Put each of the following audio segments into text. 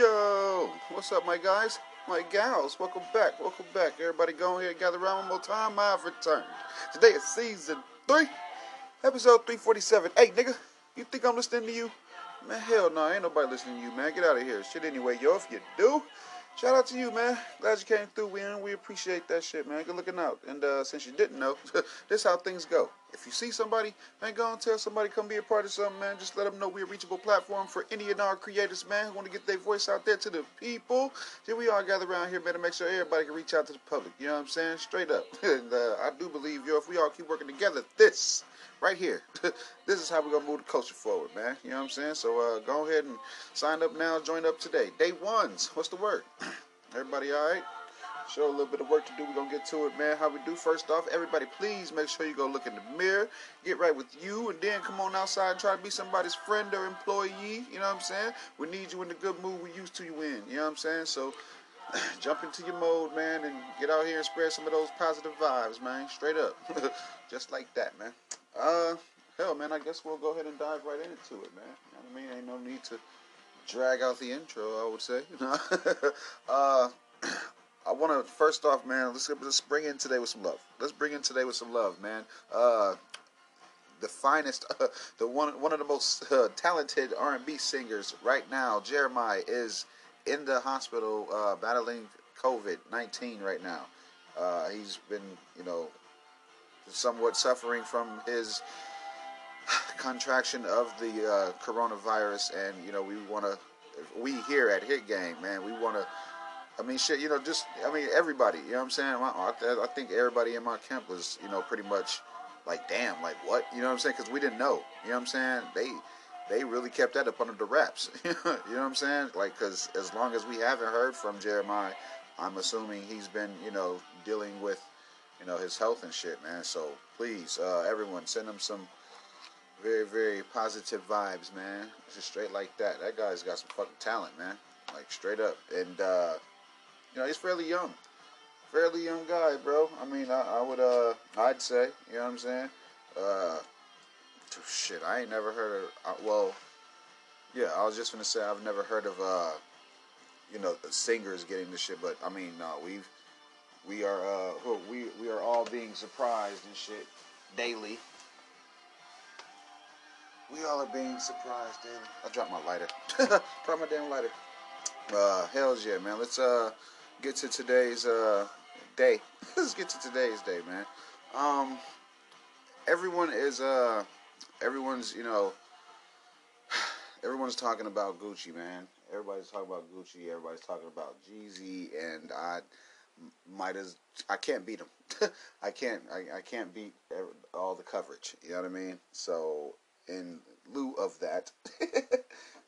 Yo, what's up, my guys? My gals, welcome back, welcome back. Everybody go here, gather around one more time. I've returned. Today is season three, episode 347. Hey, nigga, you think I'm listening to you? Man, hell no, ain't nobody listening to you, man. Get out of here. Shit, anyway, yo, if you do, shout out to you, man. Glad you came through, man. We appreciate that shit, man. Good looking out. And uh, since you didn't know, this how things go. If you see somebody, man, go and tell somebody come be a part of something, man. Just let them know we're a reachable platform for any and all creators, man, who want to get their voice out there to the people. Then we all gather around here, man, to make sure everybody can reach out to the public. You know what I'm saying? Straight up. and uh, I do believe, yo, if we all keep working together, this right here, this is how we're gonna move the culture forward, man. You know what I'm saying? So uh, go ahead and sign up now. Join up today. Day ones. What's the word? Everybody all right? Show a little bit of work to do. We're gonna get to it, man. How we do? First off, everybody, please make sure you go look in the mirror, get right with you, and then come on outside and try to be somebody's friend or employee. You know what I'm saying? We need you in the good mood we used to you in. You know what I'm saying? So jump into your mode, man, and get out here and spread some of those positive vibes, man. Straight up, just like that, man. Uh, hell, man. I guess we'll go ahead and dive right into it, man. You know what I mean? Ain't no need to drag out the intro. I would say. uh. I want to first off, man. Let's let's bring in today with some love. Let's bring in today with some love, man. Uh, the finest, uh, the one one of the most uh, talented R and B singers right now, Jeremih, is in the hospital uh, battling COVID nineteen right now. Uh, he's been, you know, somewhat suffering from his contraction of the uh, coronavirus, and you know, we want to. We here at Hit Game, man, we want to I mean, shit, you know, just, I mean, everybody, you know what I'm saying? I, I think everybody in my camp was, you know, pretty much like, damn, like what? You know what I'm saying? Because we didn't know, you know what I'm saying? They, they really kept that up under the wraps. you know what I'm saying? Like, because as long as we haven't heard from Jeremih, I'm assuming he's been, you know, dealing with, you know, his health and shit, man. So please, uh, everyone, send him some very, very positive vibes, man. Just straight like that. That guy's got some fucking talent, man. Like straight up. And uh, you know, he's fairly young, fairly young guy, bro. I mean, I, I would, uh, I'd say, you know what I'm saying? Uh, shit, I ain't never heard of. Uh, well, yeah, I was just gonna say I've never heard of, uh, you know, singers getting this shit, but I mean, no, we've, we are, uh, we we are all being surprised and shit daily. We all are being surprised daily. I dropped my lighter. dropped my damn lighter. Uh, hell's yeah, man. Let's uh get to today's uh, day. Let's get to today's day, man. Um, everyone is uh, everyone's you know, everyone's talking about Gucci, man. Everybody's talking about Gucci. Everybody's talking about Jeezy, and I might as I can't beat them. I can't. I, I can't beat all the coverage. You know what I mean? So in lieu of that,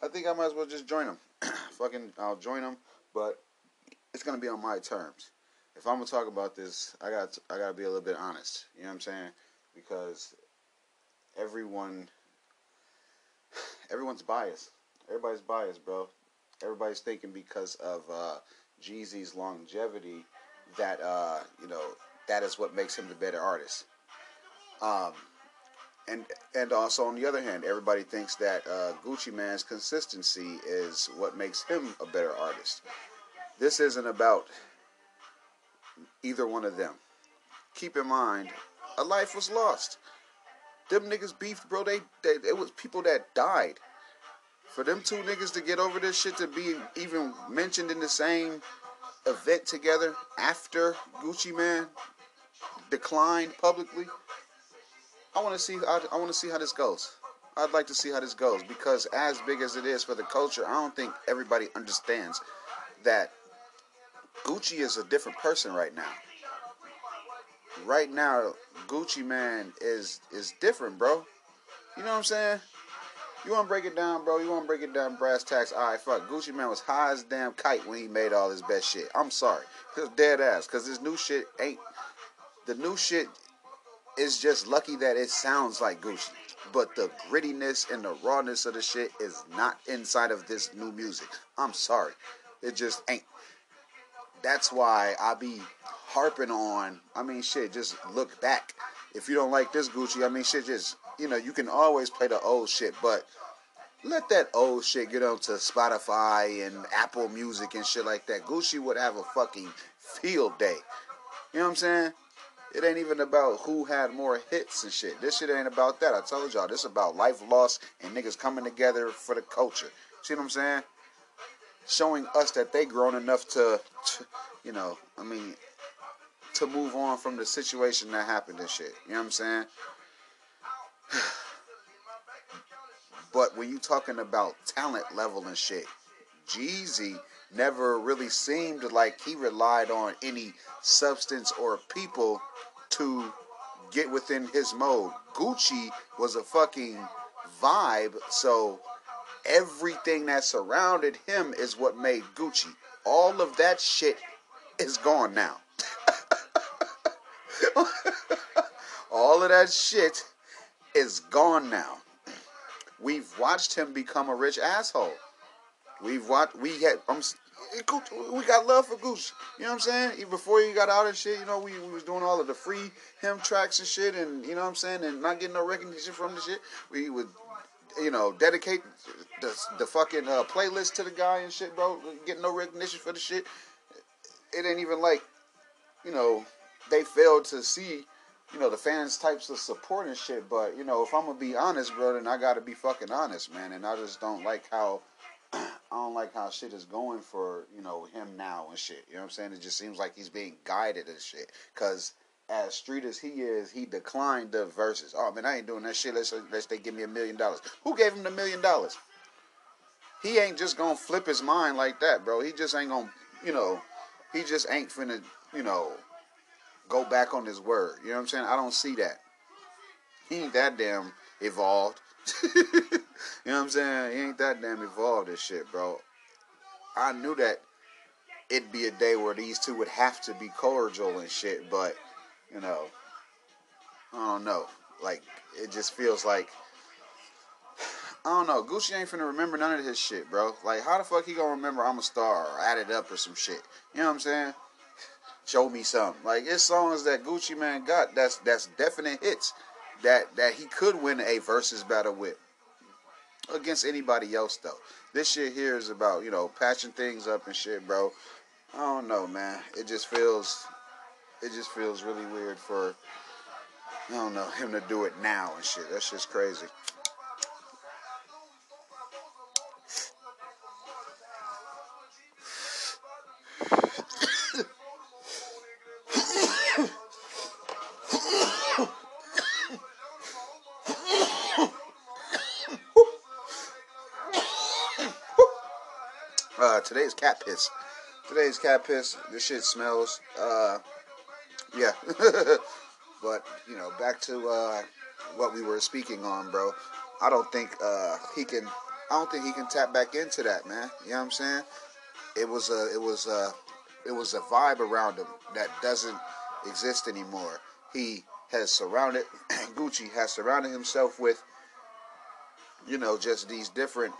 I think I might as well just join them. Fucking, I'll join them, but it's gonna be on my terms. If I'm gonna talk about this, I got I gotta be a little bit honest. You know what I'm saying? Because everyone everyone's biased. Everybody's biased, bro. Everybody's thinking because of uh, Jeezy's longevity that uh, you know that is what makes him the better artist. Um, and and also on the other hand, everybody thinks that uh, Gucci Mane's consistency is what makes him a better artist. This isn't about either one of them. Keep in mind, a life was lost. Them niggas beefed, bro. They, they it was people that died. For them two niggas to get over this shit to be even mentioned in the same event together after Gucci Mane declined publicly. I want to see. I, I want to see how this goes. I'd like to see how this goes because as big as it is for the culture, I don't think everybody understands that Gucci is a different person right now. Right now, Gucci Mane is is different, bro. You know what I'm saying? You want to break it down, bro? You want to break it down brass tacks? All right, fuck. Gucci Mane was high as damn kite when he made all his best shit. I'm sorry, cause dead ass, cause this new shit ain't. The new shit is just lucky that it sounds like Gucci, but the grittiness and the rawness of the shit is not inside of this new music. I'm sorry, it just ain't that's why I be harping on. I mean, shit, just look back. If you don't like this Gucci, I mean, shit, just you know, you can always play the old shit, but let that old shit get onto Spotify and Apple Music and shit like that. Gucci would have a fucking field day. You know what I'm saying? It ain't even about who had more hits and shit. This shit ain't about that. I told y'all, this is about life lost and niggas coming together for the culture. See what I'm saying? Showing us that they grown enough to, to you know, I mean, to move on from the situation that happened and shit. You know what I'm saying? but when you talking about talent level and shit, Jeezy never really seemed like he relied on any substance or people to get within his mode. Gucci was a fucking vibe, so everything that surrounded him is what made Gucci. All of that shit is gone now. All of that shit is gone now. We've watched him become a rich asshole. We've watched. We had. I'm we got love for Goose. You know what I'm saying? Even before he got out and shit, you know, we, we was doing all of the free him tracks and shit, and you know what I'm saying, and not getting no recognition from the shit. We would, you know, dedicate the the fucking uh, playlist to the guy and shit, bro. Getting no recognition for the shit. It ain't even like, you know, they failed to see, you know, the fans types of support and shit. But you know, if I'm gonna be honest, bro, then I gotta be fucking honest, man. And I just don't like how I don't like how shit is going for, you know, him now and shit. You know what I'm saying? It just seems like he's being guided and shit. Cause as street as he is, he declined the verses. Oh man, I ain't doing that shit. Let's let's they give me a million dollars. Who gave him the million dollars? He ain't just gonna flip his mind like that, bro. He just ain't gonna, you know, he just ain't finna, you know, go back on his word. You know what I'm saying? I don't see that. He ain't that damn evolved. you know what I'm saying? He ain't that damn evolved this shit, bro. I knew that it'd be a day where these two would have to be cordial and shit, but you know, I don't know. Like it just feels like I don't know. Gucci ain't finna remember none of his shit, bro. Like how the fuck he gonna remember I'm a star or add it up or some shit? You know what I'm saying? Show me something. Like it's songs that Gucci Mane got that's that's definite hits that that he could win a versus battle with against anybody else though. This shit here is about you know patching things up and shit, bro. I don't know, man. It just feels it just feels really weird for I don't know him to do it now and shit. That's just crazy. today's cat piss. Today's cat piss. This shit smells. Uh, yeah. but you know, back to uh, what we were speaking on, bro. I don't think uh, he can. I don't think he can tap back into that, man. You know what I'm saying? It was a. It was a. It was a vibe around him that doesn't exist anymore. He has surrounded Gucci has surrounded himself with, you know, just these different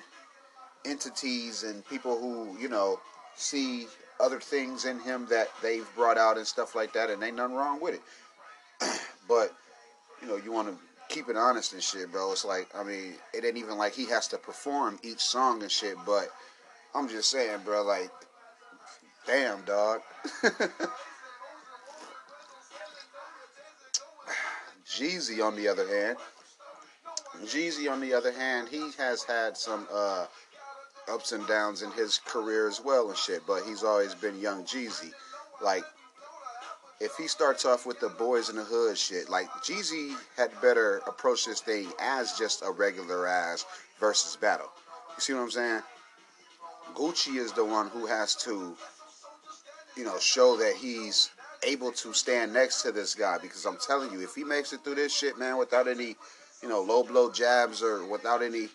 entities and people who you know see other things in him that they've brought out and stuff like that, and ain't nothing wrong with it. but you know, you want to keep it honest and shit, bro. It's like, I mean, it ain't even like he has to perform each song and shit. But I'm just saying, bro, like, damn, dog. Jeezy, on the other hand, Jeezy, on the other hand, he has had some uh, ups and downs in his career as well and shit, but he's always been young Jeezy. Like, if he starts off with the boys in the hood shit, like Jeezy had better approach this thing as just a regular ass versus battle. You see what I'm saying? Gucci is the one who has to, you know, show that he's able to stand next to this guy because I'm telling you, if he makes it through this shit, man, without any, you know, low blow jabs or without any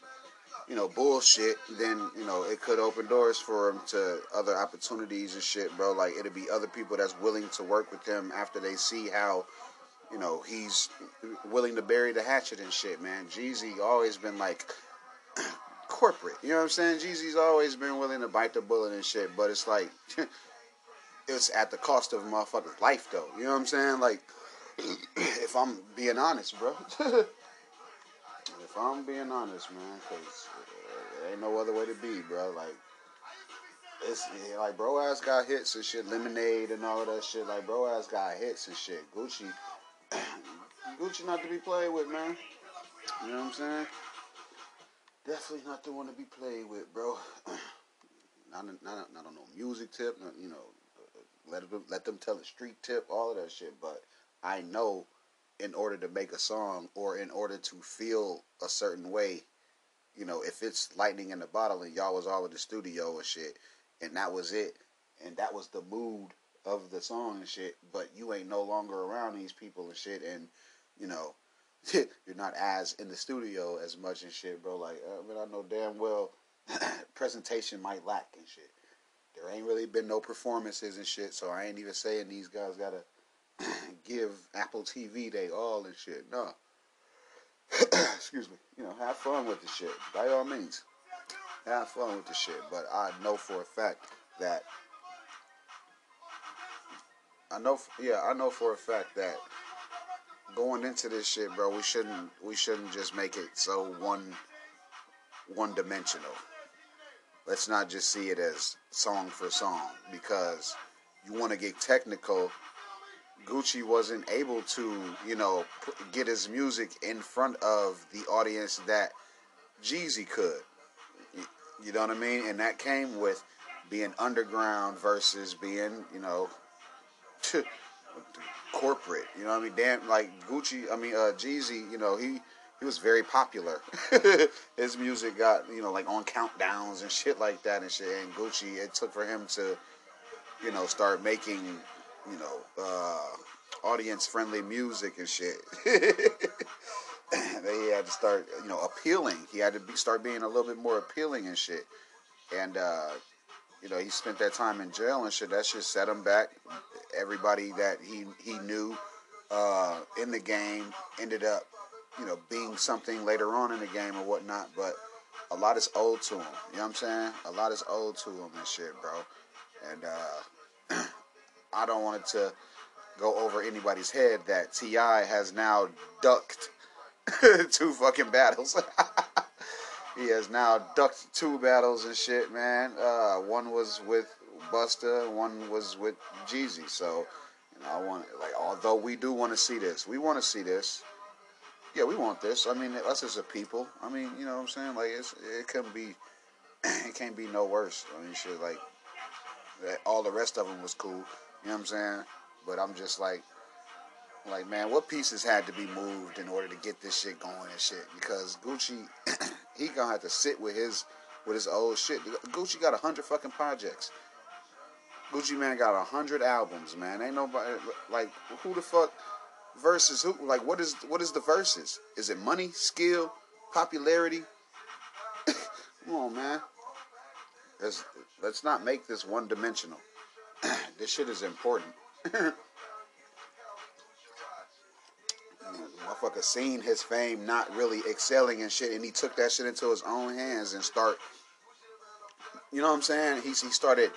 you know, bullshit, then, you know, it could open doors for him to other opportunities and shit, bro. Like, it'll be other people that's willing to work with him after they see how, you know, he's willing to bury the hatchet and shit, man. Jeezy always been like corporate. You know what I'm saying? Jeezy's always been willing to bite the bullet and shit, but it's like, it's at the cost of a motherfucker's life, though. You know what I'm saying? Like, if I'm being honest, bro. I'm being honest, man, because There uh, ain't no other way to be, bro. Like it's like bro ass got hits and shit, lemonade and all that shit. Like bro ass got hits and shit. Gucci, Gucci not to be played with, man. You know what I'm saying? Definitely not the one to be played with, bro. not, not, not on no music tip, not, you know, uh, uh, let them let them tell a street tip, all of that shit. But I know, in order to make a song or in order to feel a certain way, you know, if it's lightning in the bottle and y'all was all in the studio and shit, and that was it, and that was the mood of the song and shit. But you ain't no longer around these people and shit, and you know, you're not as in the studio as much and shit, bro. Like, uh, I mean, I know damn well presentation might lack and shit. There ain't really been no performances and shit, so I ain't even saying these guys gotta give Apple TV they all and shit. No. Excuse me. You know, have fun with the shit. By all means. Have fun with the shit. But I know for a fact that I know yeah, I know for a fact that going into this shit, bro, we shouldn't we shouldn't just make it so one one dimensional. Let's not just see it as song for song because you want to get technical. Gucci wasn't able to, you know, get his music in front of the audience that Jeezy could. You know what I mean? And that came with being underground versus being, you know, corporate. You know what I mean? Damn, like Gucci. I mean, uh, Jeezy. You know, he he was very popular. His music got you know like on countdowns and shit like that and shit. And Gucci, it took for him to, you know, start making, you know, uh, audience friendly music and shit. they had to start, you know, appealing. He had to be, start being a little bit more appealing and shit. And uh, you know, he spent that time in jail and shit. That shit set him back. Everybody that he he knew uh, in the game ended up, you know, being something later on in the game or whatnot. But a lot is owed to him. You know what I'm saying? A lot is owed to him and shit, bro. And uh, I don't want it to go over anybody's head that T.I. has now ducked two fucking battles. He has now ducked two battles and shit, man. Uh, one was with Busta, one was with Jeezy. So, you know, I want like, although we do want to see this, we want to see this. Yeah, we want this. I mean, us as a people. I mean, you know what I'm saying? Like, it's it couldn't be, it can't be no worse. I mean, shit, like, all the rest of them was cool. You know what I'm saying? But I'm just like, like, man, what pieces had to be moved in order to get this shit going and shit? Because Gucci he gonna have to sit with his with his old shit. Gucci got a hundred fucking projects. Gucci Mane got a hundred albums, man. Ain't nobody like who the fuck versus who? Like what is what is the verses? Is it money, skill, popularity? Come on, man. Let's let's not make this one dimensional. this shit is important. motherfucker seen his fame not really excelling and shit, and he took that shit into his own hands and start. You know what I'm saying? He he started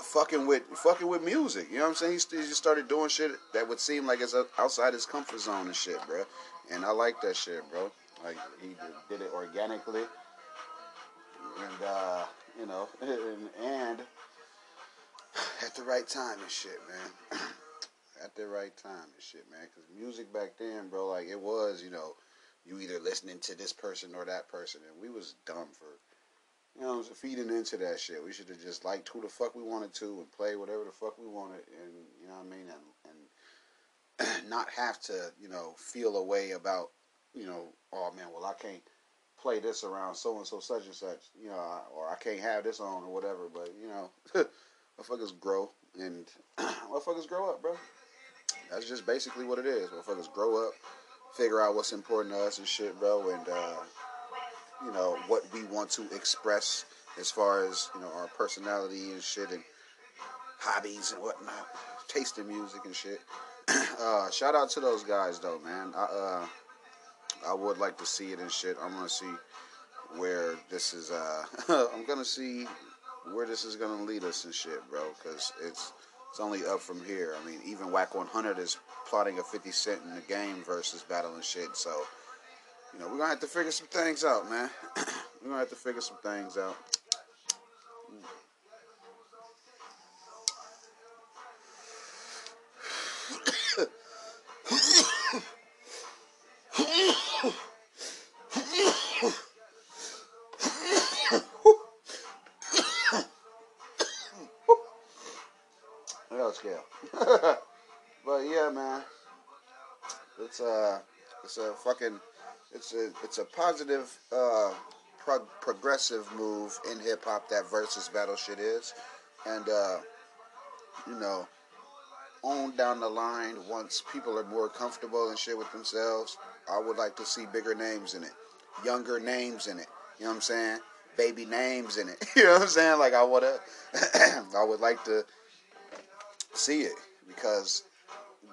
fucking with fucking with music. You know what I'm saying? He, he just started doing shit that would seem like it's outside his comfort zone and shit, bro. And I like that shit, bro. Like he did it organically, and uh, you know, and, and at the right time and shit, man. at the right time and shit, man. Because music back then, bro, like it was, you know, you either listening to this person or that person, and we was dumb for, you know, feeding into that shit. We should have just liked who the fuck we wanted to and play whatever the fuck we wanted, and you know what I mean, and and not have to, you know, feel a way about, you know, oh man, well I can't play this around so and so such and such, you know, or I can't have this on or whatever. But you know, motherfuckers grow and motherfuckers grow up, bro. That's just basically what it is. Motherfuckers grow up, figure out what's important to us and shit, bro, and uh, you know what we want to express as far as you know our personality and shit and hobbies and whatnot, taste in music and shit. uh, shout out to those guys though, man. I uh, I would like to see it and shit. I'm gonna see where this is. Uh, I'm gonna see where this is gonna lead us and shit, bro, because it's it's only up from here. I mean, even Wack 100 is plotting a 50 Cent in the game versus battling shit. So, you know, we're gonna have to figure some things out, man. We're gonna have to figure some things out. It's a it's a fucking it's a it's a positive uh prog- progressive move in hip hop that versus battle shit is. And uh you know, on down the line once people are more comfortable and shit with themselves, I would like to see bigger names in it. Younger names in it. You know what I'm saying? Baby names in it. You know what I'm saying? Like I would I would like to see it because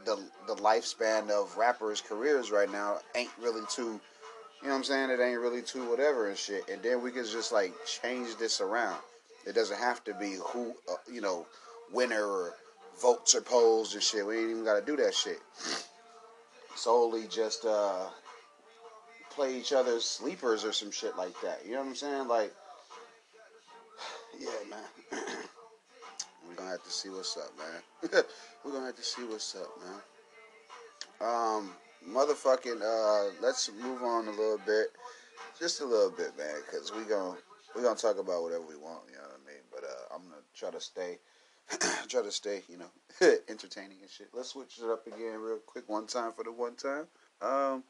the the lifespan of rappers' careers right now ain't really too, you know what I'm saying? It ain't really too whatever and shit. And then we can just like change this around. It doesn't have to be who, uh, you know, winner or votes or polls and shit. We ain't even got to do that shit. Solely just uh, play each other's sleepers or some shit like that. You know what I'm saying? Like, yeah, man. Gonna have to see what's up, man. We're gonna have to see what's up, man. Um, motherfucking. Uh, let's move on a little bit, just a little bit, man, because we gonna we gonna talk about whatever we want. You know what I mean? But uh, I'm gonna try to stay, try to stay, you know, entertaining and shit. Let's switch it up again real quick, one time for the one time. Um,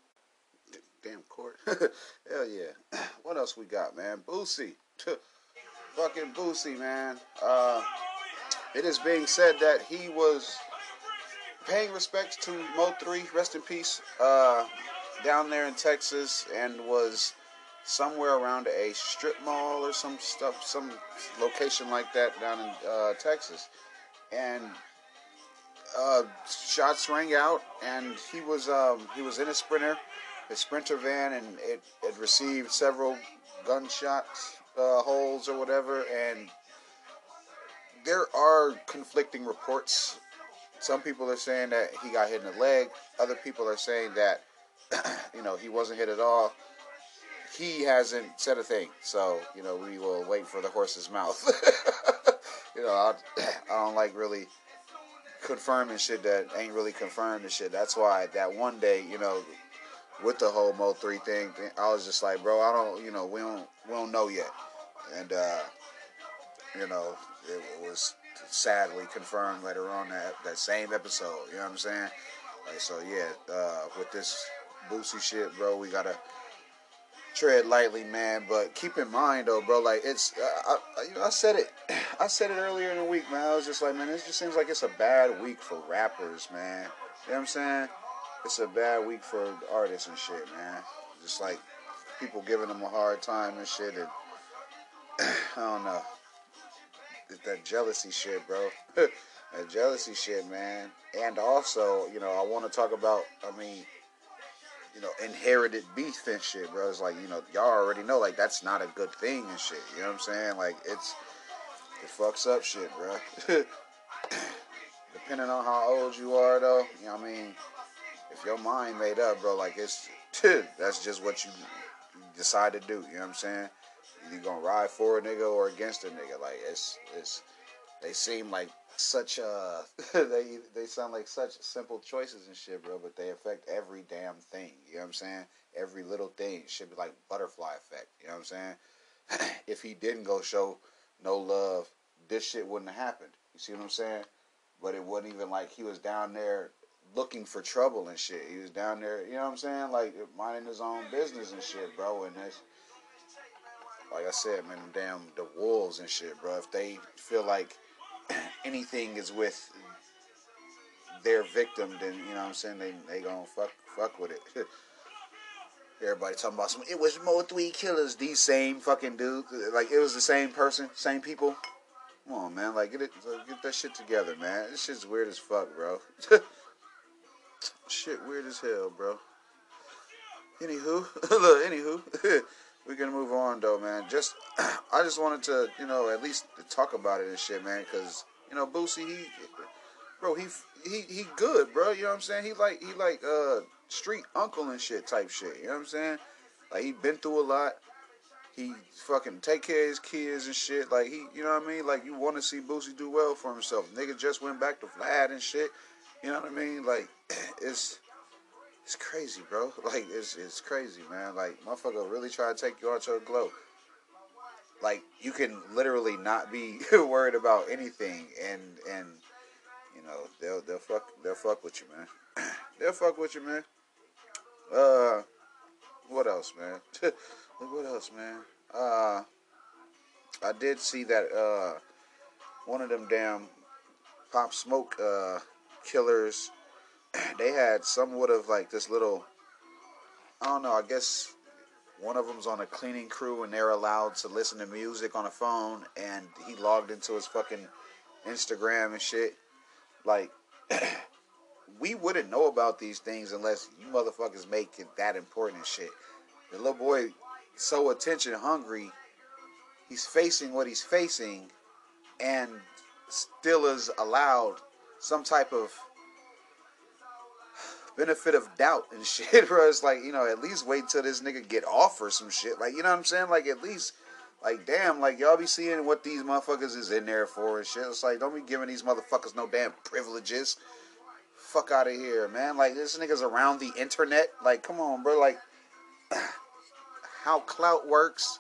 damn court. Hell yeah. What else we got, man? Boosie. Fucking Boosie, man. Uh. It is being said that he was paying respects to Mo3, rest in peace, uh, down there in Texas, and was somewhere around a strip mall or some stuff, some location like that down in uh, Texas. And uh, shots rang out, and he was um, he was in a sprinter, a sprinter van, and it, it received several gunshot uh, holes or whatever, and there are conflicting reports. Some people are saying that he got hit in the leg. Other people are saying that, you know, he wasn't hit at all. He hasn't said a thing. So, you know, we will wait for the horse's mouth. you know, I, I don't like really confirming shit that ain't really confirmed and shit. That's why that one day, you know, with the whole Mo three thing, I was just like, bro, I don't, you know, we don't, we don't know yet, and uh, you know, it was sadly confirmed later on that that same episode. You know what I'm saying? Like, so yeah, uh, with this Boosie shit, bro, we gotta tread lightly, man. But keep in mind, though, bro, like it's uh, I, you know, I said it, I said it earlier in the week, man. I was just like, man, it just seems like it's a bad week for rappers, man. You know what I'm saying? It's a bad week for artists and shit, man. Just like people giving them a hard time and shit, and I don't know that jealousy shit, bro. that jealousy shit, man. And also, you know, I want to talk about. I mean, you know, inherited beef and shit, bro. It's like, you know, y'all already know, like, that's not a good thing and shit. You know what I'm saying? Like, it's, it fucks up shit, bro. Depending on how old you are, though, you know what I mean? If your mind made up, bro, like, it's, that's just what you decide to do. You know what I'm saying? You gonna ride for a nigga or against a nigga. Like it's it's they seem like such uh they they sound like such simple choices and shit, bro, but they affect every damn thing. You know what I'm saying? Every little thing should be like butterfly effect. You know what I'm saying? if he didn't go show no love, this shit wouldn't have happened. You see what I'm saying? But it wasn't even like he was down there looking for trouble and shit. He was down there, you know what I'm saying? Like minding his own business and shit, bro. And that's like I said, man, damn the wolves and shit, bro. If they feel like anything is with their victim, then you know what I'm saying they they gonna fuck fuck with it. Everybody talking about some. It was Mo three killers. These same fucking dudes. Like it was the same person, same people. Come on, man. Like get it, get that shit together, man. This shit's weird as fuck, bro. shit weird as hell, bro. Anywho, look, anywho. We're gonna move on though, man. Just I just wanted to, you know, at least talk about it and shit, man, because you know, Boosie, he, bro, he he he good, bro. You know what I'm saying? He like he like uh street uncle and shit type shit. You know what I'm saying? Like he been through a lot. he fucking take care of his kids and shit. Like he, you know what I mean? Like you want to see Boosie do well for himself. Nigga just went back to Vlad and shit. You know what I mean? Like it's it's crazy, bro. Like it's it's crazy, man. Like motherfucker really try to take you out your glow. Like you can literally not be worried about anything, and and you know they'll they'll fuck they'll fuck with you, man. they'll fuck with you, man. Uh, what else, man? what else, man? Uh, I did see that uh one of them damn pop smoke uh killers they had somewhat of like this little I don't know, I guess one of them's on a cleaning crew and they're allowed to listen to music on a phone and he logged into his fucking Instagram and shit. Like we wouldn't know about these things unless you motherfuckers make it that important and shit. The little boy so attention hungry, he's facing what he's facing and still is allowed some type of benefit of doubt and shit, bro. It's like, you know, at least wait till this nigga get off or some shit. Like, you know what I'm saying? Like, at least, like, damn, like, y'all be seeing what these motherfuckers is in there for and shit. It's like, don't be giving these motherfuckers no damn privileges. Fuck out of here, man. Like, this nigga's around the internet. Like, come on, bro. Like, how clout works,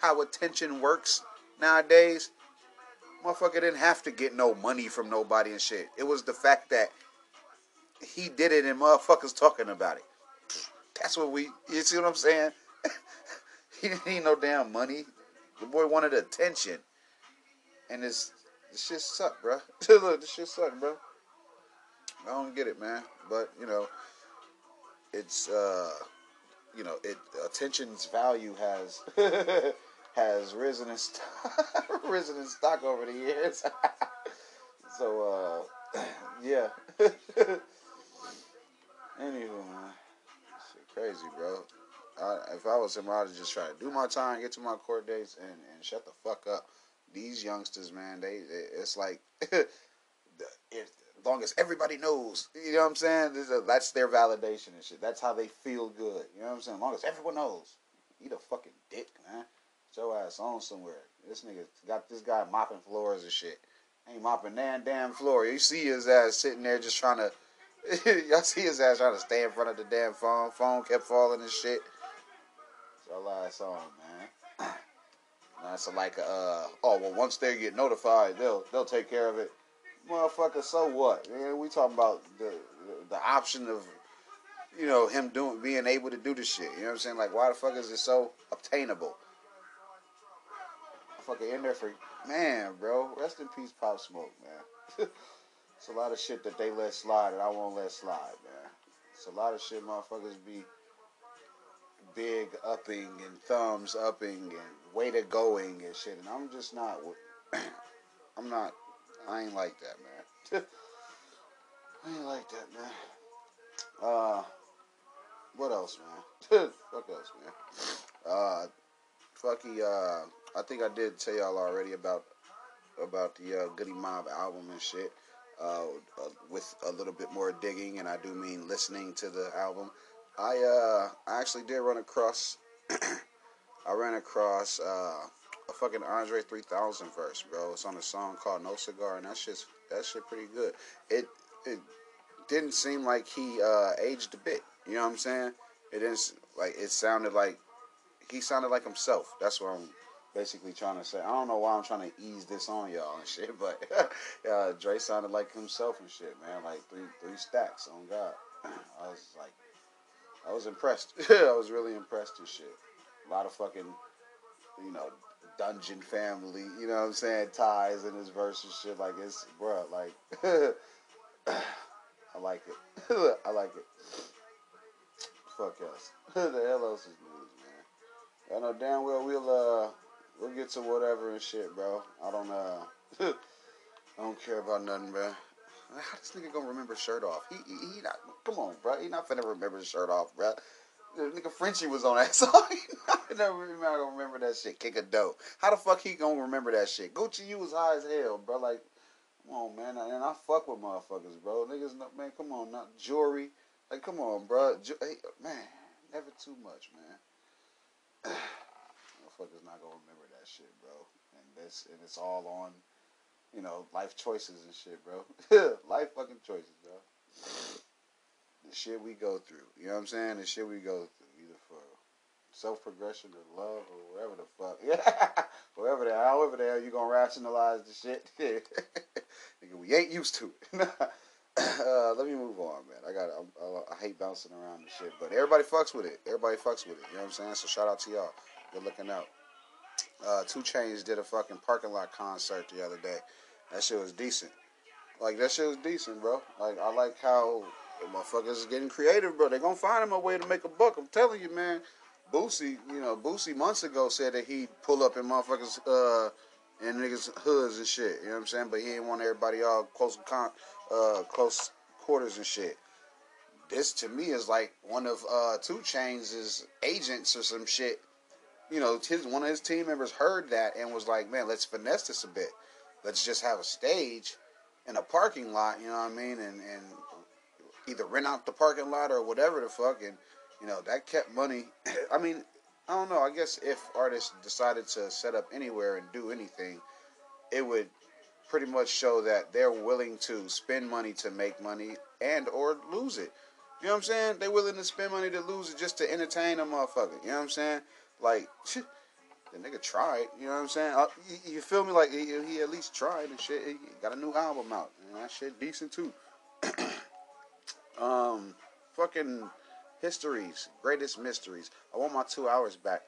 how attention works nowadays. Motherfucker didn't have to get no money from nobody and shit. It was the fact that he did it and motherfuckers talking about it. That's what we, you see what I'm saying? he didn't need no damn money. The boy wanted attention. And this, this shit sucked, bro. Look, this shit sucked, bro. I don't get it, man. But, you know, it's, uh, you know, it attention's value has has risen in risen in stock over the years. so, uh, yeah. Anywho, man, crazy, bro. I, if I was him, I'd just try to do my time, get to my court dates, and, and shut the fuck up. These youngsters, man, they, they it's like, if, as long as everybody knows, you know what I'm saying? A, that's their validation and shit. That's how they feel good. You know what I'm saying? As long as everyone knows, eat a fucking dick, man. Get your ass on somewhere. This nigga got this guy mopping floors and shit. Ain't mopping damn damn floor. You see his ass sitting there just trying to Y'all see his ass trying to stay in front of the damn phone. Phone kept falling and shit. It's So last song, man. That's like uh oh well once they get notified they'll they'll take care of it. Motherfucker, so what? Man, we talking about the, the, option of you know him doing being able to do the shit. You know what I'm saying? Like why the fuck is it so obtainable? Fucking in there for man, bro. Rest in peace, Pop Smoke, man. It's a lot of shit that they let slide that I won't let slide, man. It's a lot of shit motherfuckers be big upping and thumbs upping and way to going and shit. And I'm just not, I'm not, I ain't like that, man. I ain't like that, man. Uh, what else, man? Fuck else, man. Uh, fucky, uh, I think I did tell y'all already about about the uh, Goodie Mob album and shit uh, uh, with a little bit more digging, and I do mean listening to the album. I uh, I actually did run across. I ran across uh, a fucking Andre 3000 verse, bro. It's on a song called No Cigar, and that shit's that shit pretty good. It it didn't seem like he uh, aged a bit. You know what I'm saying? It didn't like it sounded like he sounded like himself. That's what I'm basically trying to say. I don't know why I'm trying to ease this on y'all and shit, but uh, Dre sounded like himself and shit, man. Like three three stacks on God. I was like, I was impressed. I was really impressed and shit. A lot of fucking, you know, dungeon family. You know what I'm saying? Ties in his verse and shit. Like it's, bruh, like. I like it. I like it. Fuck us. the hell else is news, man? I know damn well we'll uh we'll get to whatever and shit, bro. I don't uh, I don't care about nothing, bro. How this nigga gonna remember shirt off? He, he, he not. Come on, bro. He not finna remember shirt off, bro. The nigga Frenchie was on that song. he never not gonna remember that shit. Kick a dough. How the fuck he gonna remember that shit? Gucci, you was high as hell, bro. Like, come on, man. And I fuck with motherfuckers, bro. Niggas, man. Come on, not jewelry. Like, come on, bro. Ju- hey, man, never too much, man. motherfuckers not gonna remember that shit, bro. And this and it's all on, you know, life choices and shit, bro. life fucking choices, bro. The shit we go through. You know what I'm saying? The shit we go through, either for self progression or love or whatever the fuck. Yeah. whatever the however the hell you gonna rationalize the shit. Nigga, we ain't used to it. uh, let me move on, man. I got I, I, hate bouncing around and shit, but everybody fucks with it. Everybody fucks with it. You know what I'm saying? So shout out to y'all. Good looking out. Uh, 2 Chainz did a fucking parking lot concert the other day. That shit was decent. Like that shit was decent, bro. Like I like how the motherfuckers is getting creative, bro. They gonna find him a way to make a buck. I'm telling you, man. Boosie, you know, Boosie months ago said that he'd pull up in motherfuckers uh in niggas hoods and shit. You know what I'm saying? But he didn't want everybody all close con- uh close quarters and shit. This to me is like one of uh 2 Chainz' agents or some shit. You know, his one of his team members heard that and was like, "Man, let's finesse this a bit. Let's just have a stage in a parking lot." You know what I mean? And and either rent out the parking lot or whatever the fuck and you know, that kept money. I mean, I don't know. I guess if artists decided to set up anywhere and do anything, it would pretty much show that they're willing to spend money to make money and or lose it. You know what I'm saying? They're willing to spend money to lose it just to entertain a motherfucker. You know what I'm saying? Like, the nigga tried. You know what I'm saying? Uh, you, you, feel me? Like he, he, at least tried and shit. He got a new album out, and that shit decent too. um, fucking Histories, greatest mysteries. I want my two hours back.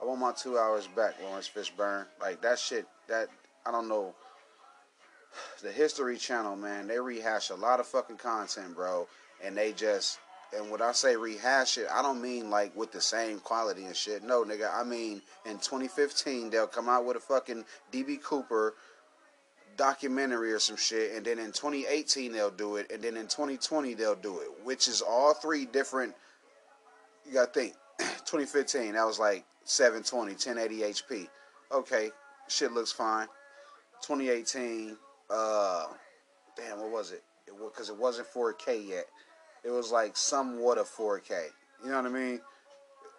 I want my two hours back, Laurence Fishburne. Like that shit. That I don't know. The History Channel, man, they rehash a lot of fucking content, bro. And they just and when I say rehash it, I don't mean like with the same quality and shit. No, nigga, I mean in 2015 they'll come out with a fucking DB Cooper documentary or some shit, and then in 2018 they'll do it, and then in 2020 they'll do it, which is all three different. You gotta think, 2015 that was like 720, 1080 HP. Okay, shit looks fine. 2018, uh, damn, what was it? It because it wasn't 4K yet. It was like somewhat of 4K. You know what I mean?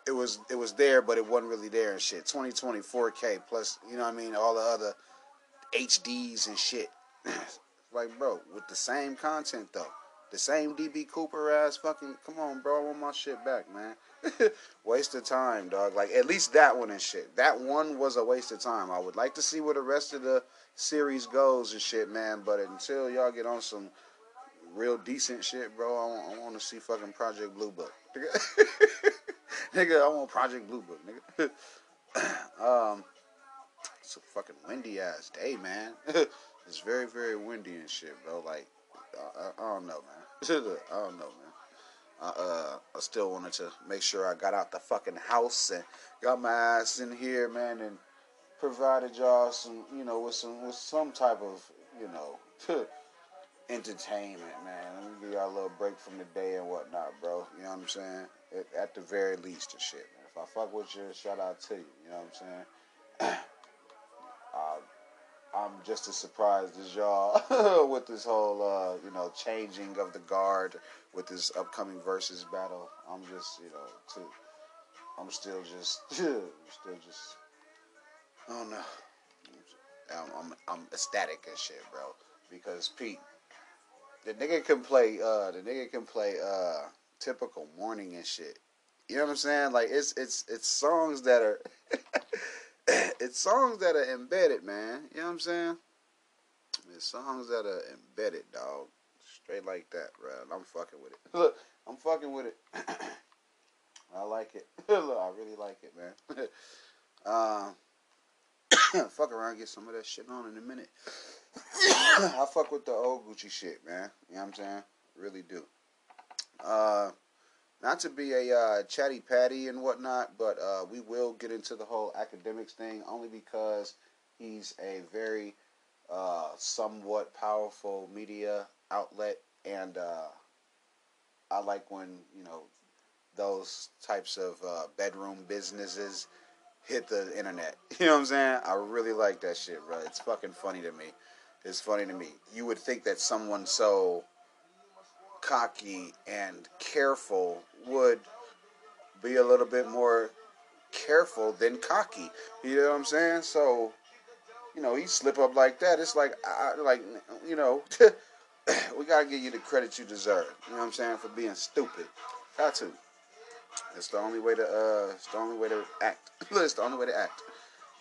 It was it was there, but it wasn't really there and shit. 2020 4K plus, you know what I mean? All the other HDs and shit. like, bro, with the same content though. The same DB Cooper ass fucking. Come on, bro. I want my shit back, man. waste of time, dog. Like, at least that one and shit. That one was a waste of time. I would like to see where the rest of the series goes and shit, man. But until y'all get on some real decent shit, bro, I want, I want to see fucking Project Blue Book. nigga, I want Project Blue Book, nigga. um, it's a fucking windy ass day, man. it's very, very windy and shit, bro. Like, I, I don't know, man. I don't know, man. I, uh, I still wanted to make sure I got out the fucking house and got my ass in here, man, and provided y'all some, you know, with some with some type of, you know, entertainment, man. Let me give y'all a little break from the day and whatnot, bro. You know what I'm saying? At, at the very least, and shit, man. If I fuck with you, shout out to you. You know what I'm saying? Uh, I'm just as surprised as y'all with this whole, uh, you know, changing of the guard with this upcoming versus battle. I'm just, you know, I'm still just, still just, I don't know. I'm, I'm, I'm ecstatic and shit, bro. Because Pete, the nigga can play, uh, the nigga can play, uh, typical morning and shit. You know what I'm saying? Like it's, it's, it's songs that are. it's songs that are embedded, man. You know what I'm saying? It's songs that are embedded, dog. Straight like that, bro. I'm fucking with it. Look, I'm fucking with it. I like it. Look, I really like it, man. um, fuck around, get some of that shit on in a minute. I fuck with the old Gucci shit, man. You know what I'm saying? Really do. Uh, not to be a uh, chatty patty and whatnot, but uh, we will get into the whole Akademiks thing only because he's a very uh, somewhat powerful media outlet, and uh, I like when you know those types of uh, bedroom businesses hit the internet. You know what I'm saying? I really like that shit, bro. It's fucking funny to me. It's funny to me. You would think that someone so cocky and careful would be a little bit more careful than cocky. You know what I'm saying? So, you know, he slip up like that. It's like, I, like, you know, we gotta give you the credit you deserve. You know what I'm saying for being stupid. Got to. It's the only way to. Uh, it's the only way to act. it's the only way to act.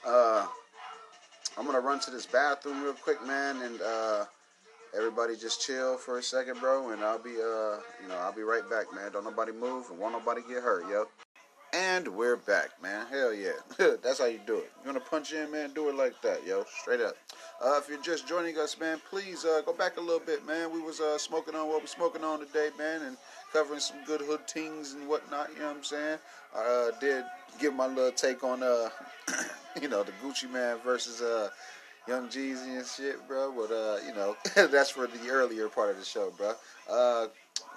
Uh, I'm gonna run to this bathroom real quick, man, and uh, everybody just chill for a second, bro, and I'll be, uh, you know, I'll be right back, man. Don't nobody move and won't nobody get hurt, yo. And we're back, man. Hell yeah. That's how you do it. You want to punch in, man? Do it like that, yo. Straight up. Uh, if you're just joining us, man, please uh, go back a little bit, man. We was uh, smoking on what we smoking on today, man, and covering some good hood things and whatnot. You know what I'm saying? I uh, did give my little take on, uh, you know, the Gucci Mane versus uh, Young Jeezy and shit, bro. But uh, you know, that's for the earlier part of the show, bro. Uh,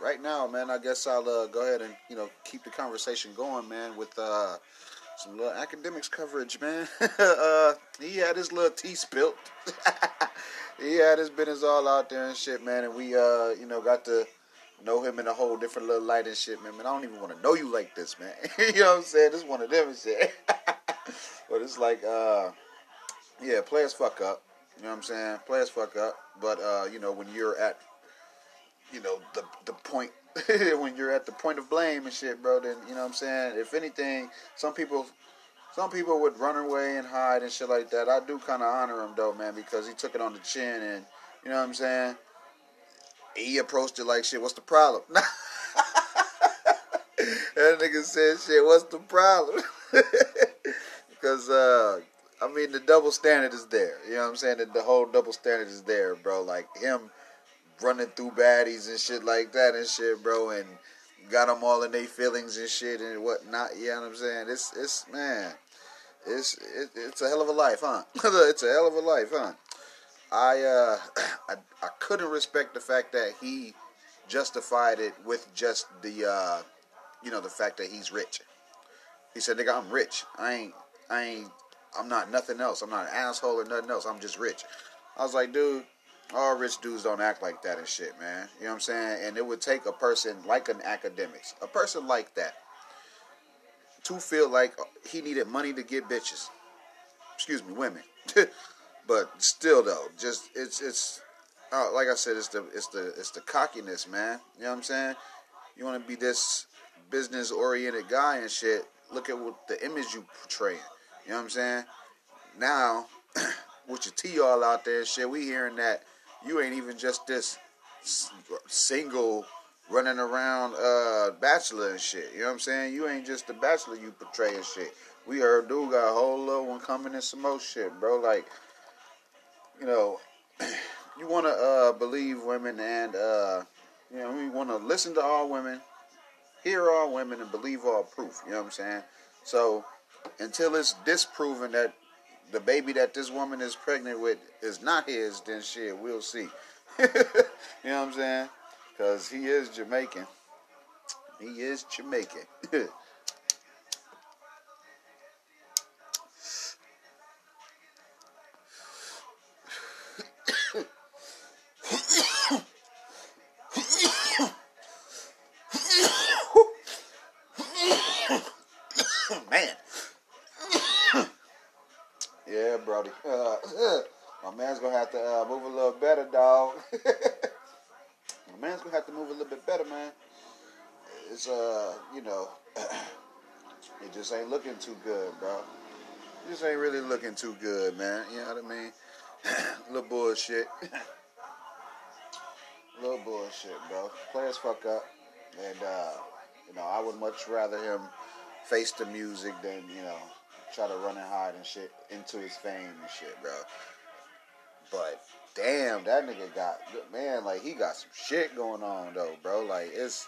right now, man, I guess I'll uh, go ahead and you know keep the conversation going, man, with uh, some little Akademiks coverage, man. uh, he had his little tea spilt. he had his business all out there and shit, man, and we uh, you know got to know him in a whole different little light and shit, man. Man, I don't even want to know you like this, man. you know what I'm saying? This is one of them and shit. But it's like, uh, yeah, players fuck up. You know what I'm saying? Players fuck up. But uh, you know, when you're at you know, the the point when you're at the point of blame and shit, bro, then you know what I'm saying? If anything, some people some people would run away and hide and shit like that. I do kind of honor him though, man, because he took it on the chin and you know what I'm saying? He approached it like shit. What's the problem? that nigga said shit. What's the problem? because uh, I mean the double standard is there. You know what I'm saying? The, the whole double standard is there, bro. Like him running through baddies and shit like that and shit, bro, and got them all in their feelings and shit and whatnot. You know what I'm saying? It's it's man, it's it, it's a hell of a life, huh? it's a hell of a life, huh? I uh I I couldn't respect the fact that he justified it with just the uh you know the fact that he's rich. He said, "Nigga, I'm rich. I ain't I ain't I'm not nothing else. I'm not an asshole or nothing else. I'm just rich." I was like, "Dude, all rich dudes don't act like that and shit, man. You know what I'm saying? And it would take a person like an Akademiks, a person like that, to feel like he needed money to get bitches. Excuse me, women. but still, though, just it's it's uh, like I said, it's the it's the it's the cockiness, man. You know what I'm saying? You want to be this business oriented guy and shit. Look at what the image you portraying. You know what I'm saying? Now, with your tea all out there and shit, we hearing that you ain't even just this single running around uh bachelor and shit. You know what I'm saying? You ain't just the bachelor you portray and shit. We heard dude got a whole little one coming in some more shit, bro. Like, you know, you want to uh believe women and uh you know we want to listen to all women, hear all women, and believe all proof. You know what I'm saying? So until it's disproven that the baby that this woman is pregnant with is not his, then shit, we'll see. you know what I'm saying? Because he is Jamaican. He is Jamaican. too good, bro. It just ain't really looking too good, man. You know what I mean? little bullshit. little bullshit, bro. Players fuck up, and uh, you know, I would much rather him face the music than you know try to run and hide and shit into his fame and shit, bro. But damn, that nigga got man, like he got some shit going on though, bro. Like it's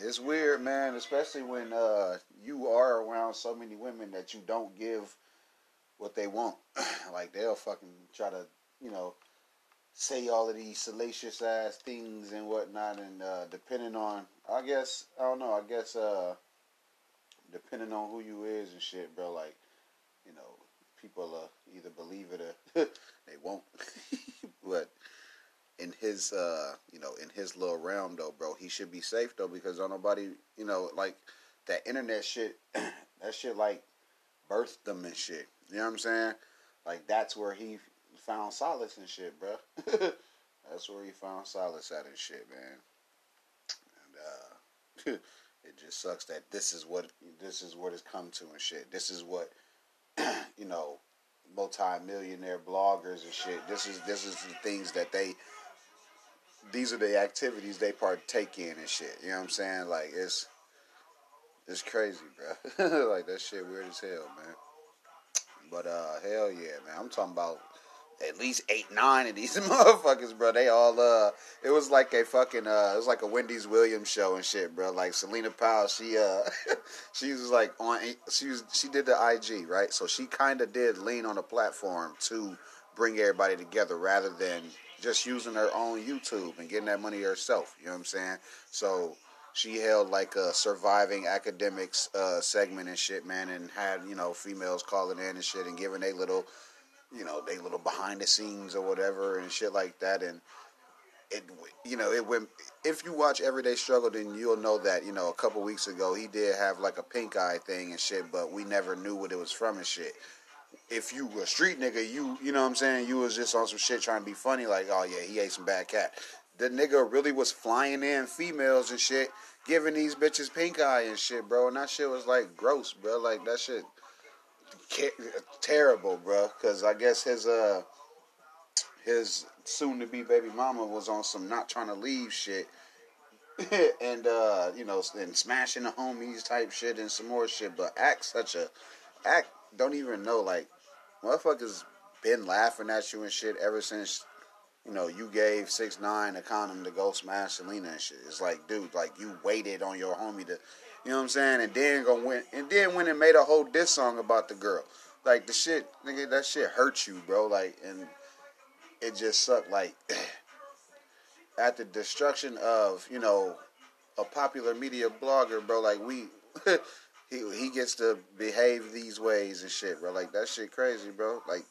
it's weird, man, especially when uh you are around so many women that you don't give what they want. like they'll fucking try to, you know, say all of these salacious ass things and whatnot and uh depending on I guess I don't know, I guess uh depending on who you is and shit, bro, like, you know, people uh, either believe it or they won't. but in his, uh, you know, in his little realm though, bro, he should be safe though because on nobody, you know, like that internet shit. that shit like birthed them and shit. You know what I'm saying? Like that's where he found solace and shit, bro. that's where he found solace at and shit, man. And uh, it just sucks that this is what this is what it's come to and shit. This is what you know, multi-millionaire bloggers and shit. This is this is the things that they these are the activities they partake in and shit. You know what I'm saying? Like it's it's crazy, bro. like that shit weird as hell, man. But uh, hell yeah, man. I'm talking about at least eight, nine of these motherfuckers, bro. They all uh, it was like a fucking uh, it was like a Wendy's Williams show and shit, bro. Like Celina Powell, she uh, she was like on, she was she did the IG right, so she kind of did lean on a platform to bring everybody together rather than just using her own YouTube and getting that money herself. You know what I'm saying? So she held like a surviving Akademiks uh, segment and shit, man, and had you know females calling in and shit and giving a little, you know, they little behind the scenes or whatever and shit like that. And it, you know, it went. If you watch Everyday Struggle, then you'll know that you know a couple weeks ago he did have like a pink eye thing and shit, but we never knew what it was from and shit if you a street nigga, you you know what I'm saying, you was just on some shit trying to be funny, like, oh yeah, he ate some bad cat. The nigga really was flying in females and shit, giving these bitches pink eye and shit, bro. And that shit was like gross, bro. Like that shit terrible, bro. Cause I guess his uh his soon to be baby mama was on some not trying to leave shit. and uh, you know, and smashing the homies type shit and some more shit, but act such a act don't even know like motherfuckers been laughing at you and shit ever since you know you gave six nine a condom to go smash Celina and shit. It's like, dude, like you waited on your homie to, you know what I'm saying, and then go win, and then went and made a whole diss song about the girl. Like the shit, nigga, that shit hurt you, bro. Like, and it just sucked. Like at the destruction of you know a popular media blogger, bro. Like we. he he gets to behave these ways and shit, bro. Like that shit crazy, bro. Like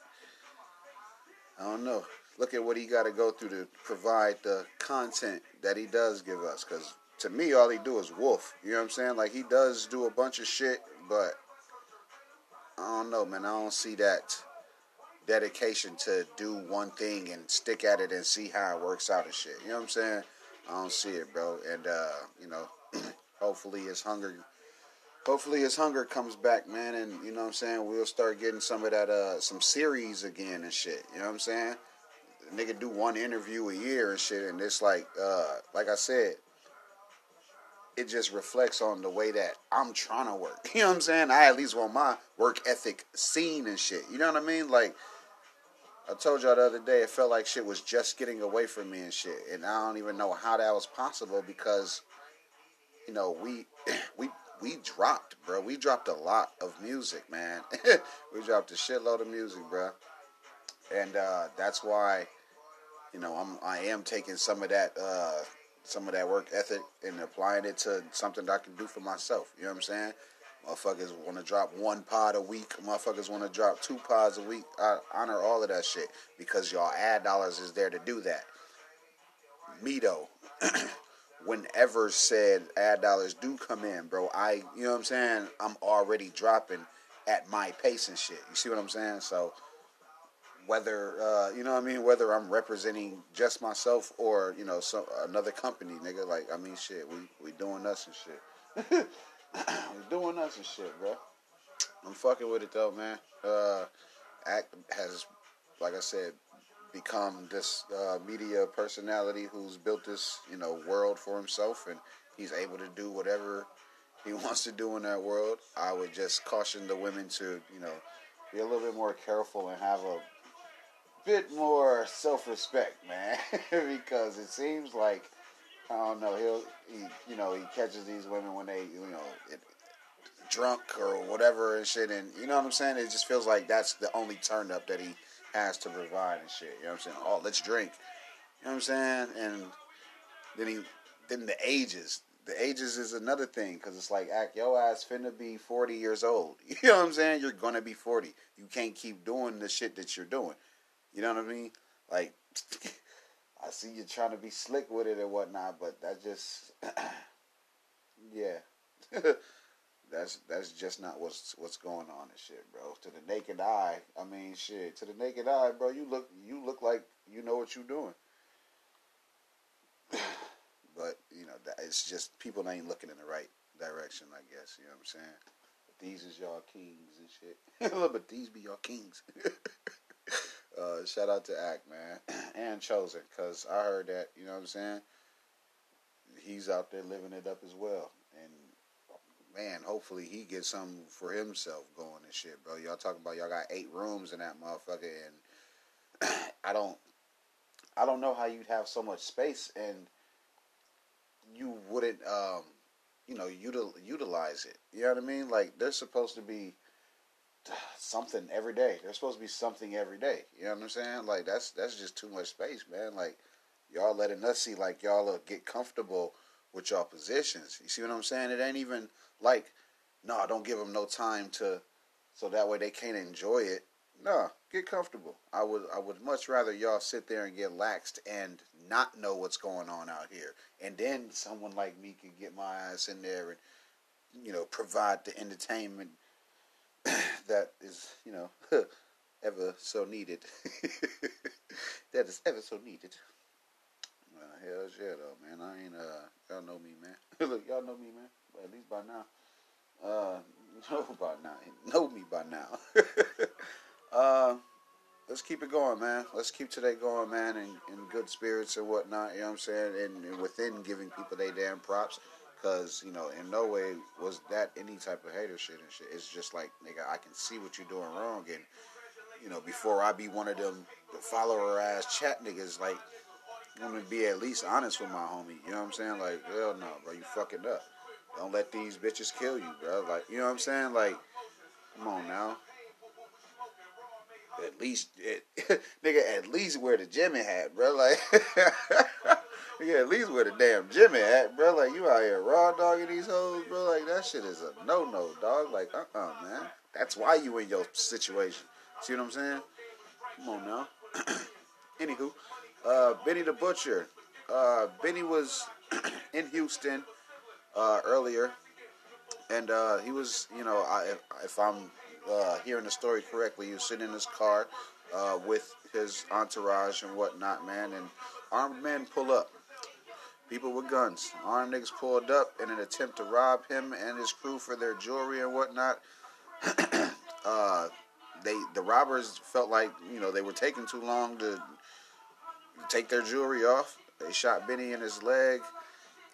I don't know. Look at what he got to go through to provide the content that he does give us. Cause to me, all he do is wolf. You know what I'm saying? Like he does do a bunch of shit, but I don't know, man. I don't see that dedication to do one thing and stick at it and see how it works out and shit. You know what I'm saying? I don't see it, bro. And uh, you know, hopefully his hunger hopefully his hunger comes back, man, and you know what I'm saying, we'll start getting some of that uh some series again and shit. You know what I'm saying? The nigga do one interview a year and shit and it's like uh like I said, it just reflects on the way that I'm trying to work. You know what I'm saying? I at least want my work ethic seen and shit. You know what I mean? Like I told y'all the other day, it felt like shit was just getting away from me and shit, and I don't even know how that was possible because, you know, we we we dropped, bro. We dropped a lot of music, man. we dropped a shitload of music, bro. And uh, that's why, you know, I'm I am taking some of that uh, some of that work ethic and applying it to something that I can do for myself. You know what I'm saying? Motherfuckers want to drop one pod a week. Motherfuckers want to drop two pods a week. I honor all of that shit because y'all ad dollars is there to do that. Me though. whenever said ad dollars do come in, bro, I, you know what I'm saying? I'm already dropping at my pace and shit. You see what I'm saying? So whether uh, you know what I mean, whether I'm representing just myself or you know some another company, nigga. Like I mean, shit, we we doing us and shit. we doing us and shit, bro. I'm fucking with it though, man. Uh, Ak has, like I said, become this uh, media personality who's built this you know world for himself and he's able to do whatever he wants to do in that world i would just caution the women to you know be a little bit more careful and have a bit more self-respect man because it seems like i don't know he'll he you know he catches these women when they you know it, drunk or whatever and shit and you know what i'm saying? It just feels like that's the only turn up that he has to provide and shit. You know what I'm saying? Oh, let's drink. You know what I'm saying? And then he, then the ages. The ages is another thing because it's like, Ak your ass finna be 40 years old. You know what I'm saying? You're gonna be 40. You can't keep doing the shit that you're doing. You know what I mean? Like, I see you trying to be slick with it and whatnot, but that just, yeah. that's that's just not what's what's going on and shit, bro. To the naked eye, I mean, shit. To the naked eye, bro, you look you look like you know what you're doing. but you know, it's just people ain't looking in the right direction. I guess you know what I'm saying. But these is y'all kings and shit. but these be y'all kings. uh, shout out to Ak man and Chosen, cause I heard that. You know what I'm saying. He's out there living it up as well, man, hopefully he gets something for himself going and shit, bro. Y'all talking about y'all got eight rooms in that motherfucker, and I don't, I don't know how you'd have so much space and you wouldn't, um, you know, util, utilize it. You know what I mean? Like there's supposed to be something every day. There's supposed to be something every day. You know what I'm saying? Like that's that's just too much space, man. Like y'all letting us see like y'all get comfortable with y'all positions. You see what I'm saying? It ain't even like, no, don't give them no time to, so that way they can't enjoy it. No, get comfortable. I would I would much rather y'all sit there and get laxed and not know what's going on out here, and then someone like me can get my ass in there and you know provide the entertainment that is you know ever so needed. that is ever so needed. Well, hell yeah though, man. I ain't uh y'all know me, man. Look, y'all know me, man. At least by now. Uh, know by now. Know me by now. uh, let's keep it going, man. Let's keep today going, man, in, in good spirits and whatnot. You know what I'm saying? And, and within giving people their damn props. Cause you know, in no way was that any type of hater shit and shit. It's just like, nigga, I can see what you're doing wrong, and you know, before I be one of them follower ass chat niggas, like, I'm gonna be at least honest with my homie. You know what I'm saying? Like, hell no, bro, you fucking up. Don't let these bitches kill you, bro. Like, you know what I'm saying? Like, come on now. At least, it, nigga, at least wear the Jimmy hat, bro. Like, nigga, at least wear the damn Jimmy hat, bro. Like, you out here raw dogging these hoes, bro. Like, that shit is a no no, dog. Like, uh uh-uh, uh man. That's why you in your situation. See what I'm saying? Come on now. Anywho, uh, Benny the Butcher. Uh, Benny was in Houston uh, earlier, and uh, he was, you know, I, if, I'm uh, hearing the story correctly, he was sitting in his car uh, with his entourage and whatnot, man, and armed men pull up. People with guns, armed niggas pulled up in an attempt to rob him and his crew for their jewelry and whatnot. uh, they the robbers felt like you know they were taking too long to take their jewelry off. They shot Benny in his leg,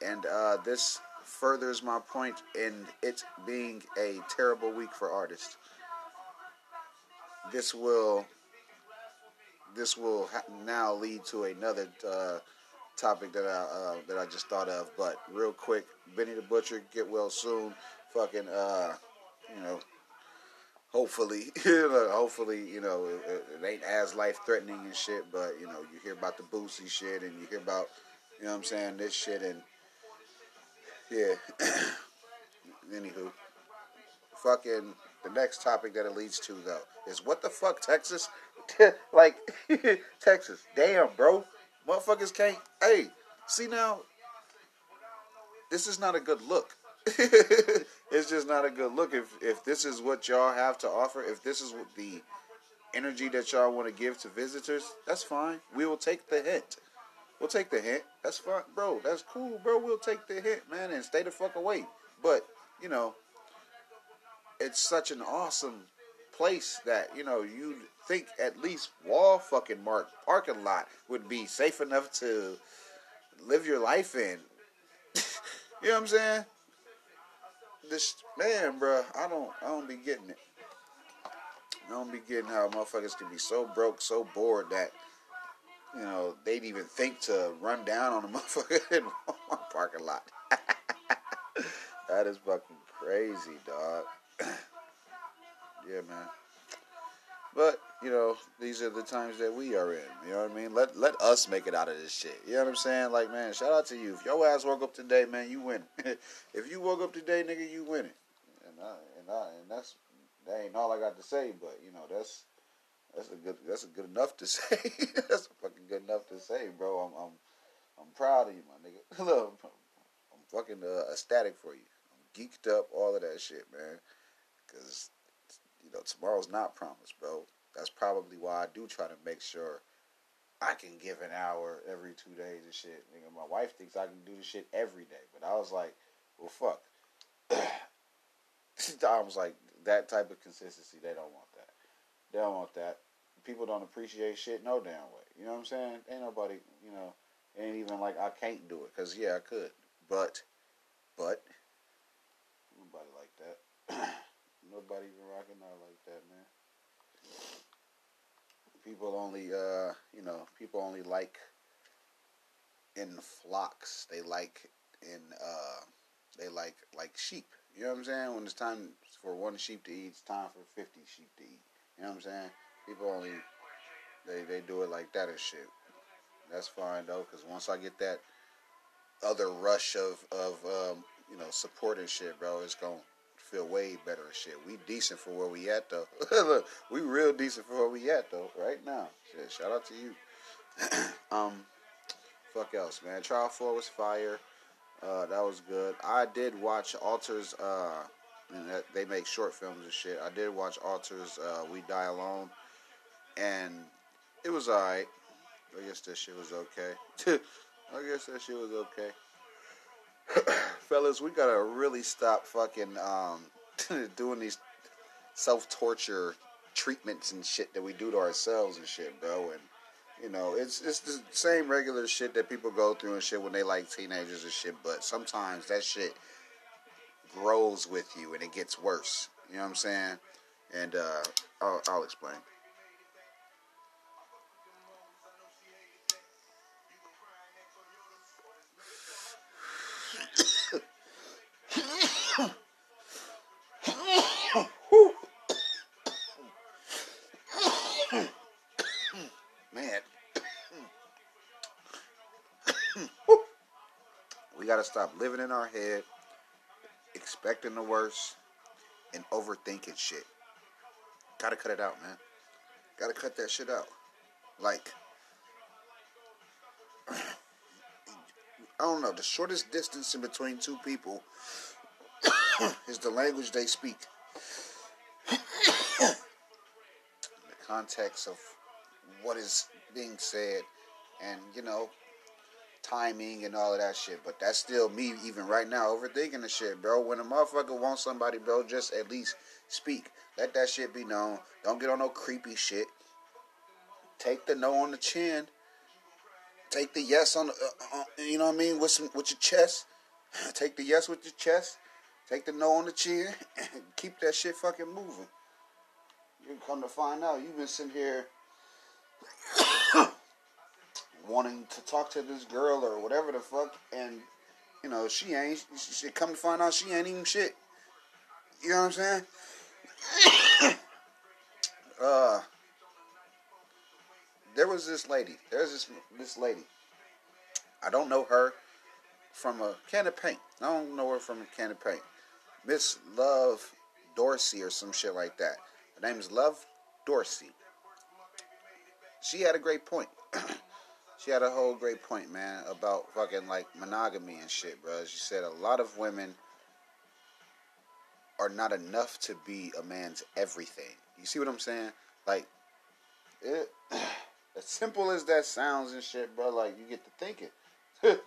and uh, this furthers my point in it being a terrible week for artists. This will this will ha- now lead to another uh, topic that I uh, that I just thought of. But real quick, Benny the Butcher, get well soon. Fucking, uh, you know, hopefully, hopefully, you know, it, it ain't as life threatening and shit. But you know, you hear about the Boosie shit, and you hear about, you know, what I'm saying this shit, and yeah. Anywho, fucking the next topic that it leads to though is what the fuck Texas, like Texas. Damn, bro, motherfuckers can't. Hey, see now, this is not a good look. it's just not a good look. If if this is what y'all have to offer, if this is the energy that y'all want to give to visitors, that's fine. We will take the hint. We'll take the hint. That's fine, bro. That's cool, bro. We'll take the hint, man, and stay the fuck away. But you know, it's such an awesome place that you know you'd think at least wall fucking mark parking lot would be safe enough to live your life in. you know what I'm saying? This man, bro, I don't, I don't be getting it. I don't be getting how motherfuckers can be so broke, so bored that you know, they'd even think to run down on a motherfucker in one parking lot. that is fucking crazy, dog. yeah, man. But you know, these are the times that we are in. You know what I mean? Let let us make it out of this shit. You know what I'm saying? Like, man, shout out to you. If your ass woke up today, man, you win. if you woke up today, nigga, you win it. And I, and I, and that's that ain't all I got to say. But you know, that's that's a good. That's a good enough to say. that's fucking good enough to say, bro. I'm I'm I'm proud of you, my nigga. Look, I'm, fucking uh, ecstatic for you. I'm geeked up, all of that shit, man. Because you know tomorrow's not promised, bro. That's probably why I do try to make sure I can give an hour every two days and shit. Nigga, my wife thinks I can do this shit every day, but I was like, well, fuck. I was like, that type of consistency, they don't want that. They don't want that. People don't appreciate shit no damn way. You know what I'm saying? Ain't nobody, you know, ain't even like I can't do it. Because, yeah, I could. But, but, nobody like that. nobody even rocking out like that, man. People only, uh, you know, people only like in flocks. They like in, uh, they like like sheep. You know what I'm saying? When it's time for one sheep to eat, it's time for 50 sheep to eat. You know what I'm saying? People only, they, they do it like that and shit. That's fine though, because once I get that other rush of, of um, you know, support and shit, bro, it's to feel way better and shit. We decent for where we at though. Look, we real decent for where we at though, right now. Shit, shout out to you. um, fuck else, man. Trial 4 was fire. Uh, that was good. I did watch Alter's. Uh, they make short films and shit. I did watch Alter's uh, We Die Alone, and it was alright. I guess that shit was okay. I guess that shit was okay. Fellas, we gotta really stop fucking um, doing these self torture treatments and shit that we do to ourselves and shit, bro. And you know, it's it's the same regular shit that people go through and shit when they like teenagers and shit. But sometimes that shit grows with you and it gets worse. You know what I'm saying? And uh, I'll, I'll explain. We got to stop living in our head, expecting the worst, and overthinking shit. Gotta cut it out, man. Gotta cut that shit out. Like, don't know, the shortest distance in between two people is the language they speak. the context of what is being said, and, you know, timing and all of that shit. But that's still me, even right now, overthinking the shit, bro. When a motherfucker wants somebody, bro, just at least speak. Let that shit be known. Don't get on no creepy shit. Take the no on the chin. Take the yes on the, uh, uh, you know what I mean, with some with your chest. Take the yes with your chest. Take the no on the chin. And keep that shit fucking moving. You come to find out, you've been sitting here wanting to talk to this girl or whatever the fuck, and you know she ain't. She come to find out she ain't even shit. You know what I'm saying? uh, there was this lady. There's this this lady. I don't know her from a can of paint. I don't know her from a can of paint. Miss Love Dorsey or some shit like that. Her name is Love Dorsey. She had a great point. she had a whole great point, man, about fucking like monogamy and shit, bro. She said a lot of women are not enough to be a man's everything. You see what I'm saying? Like, it, as simple as that sounds and shit, bro. Like you get to thinking. you know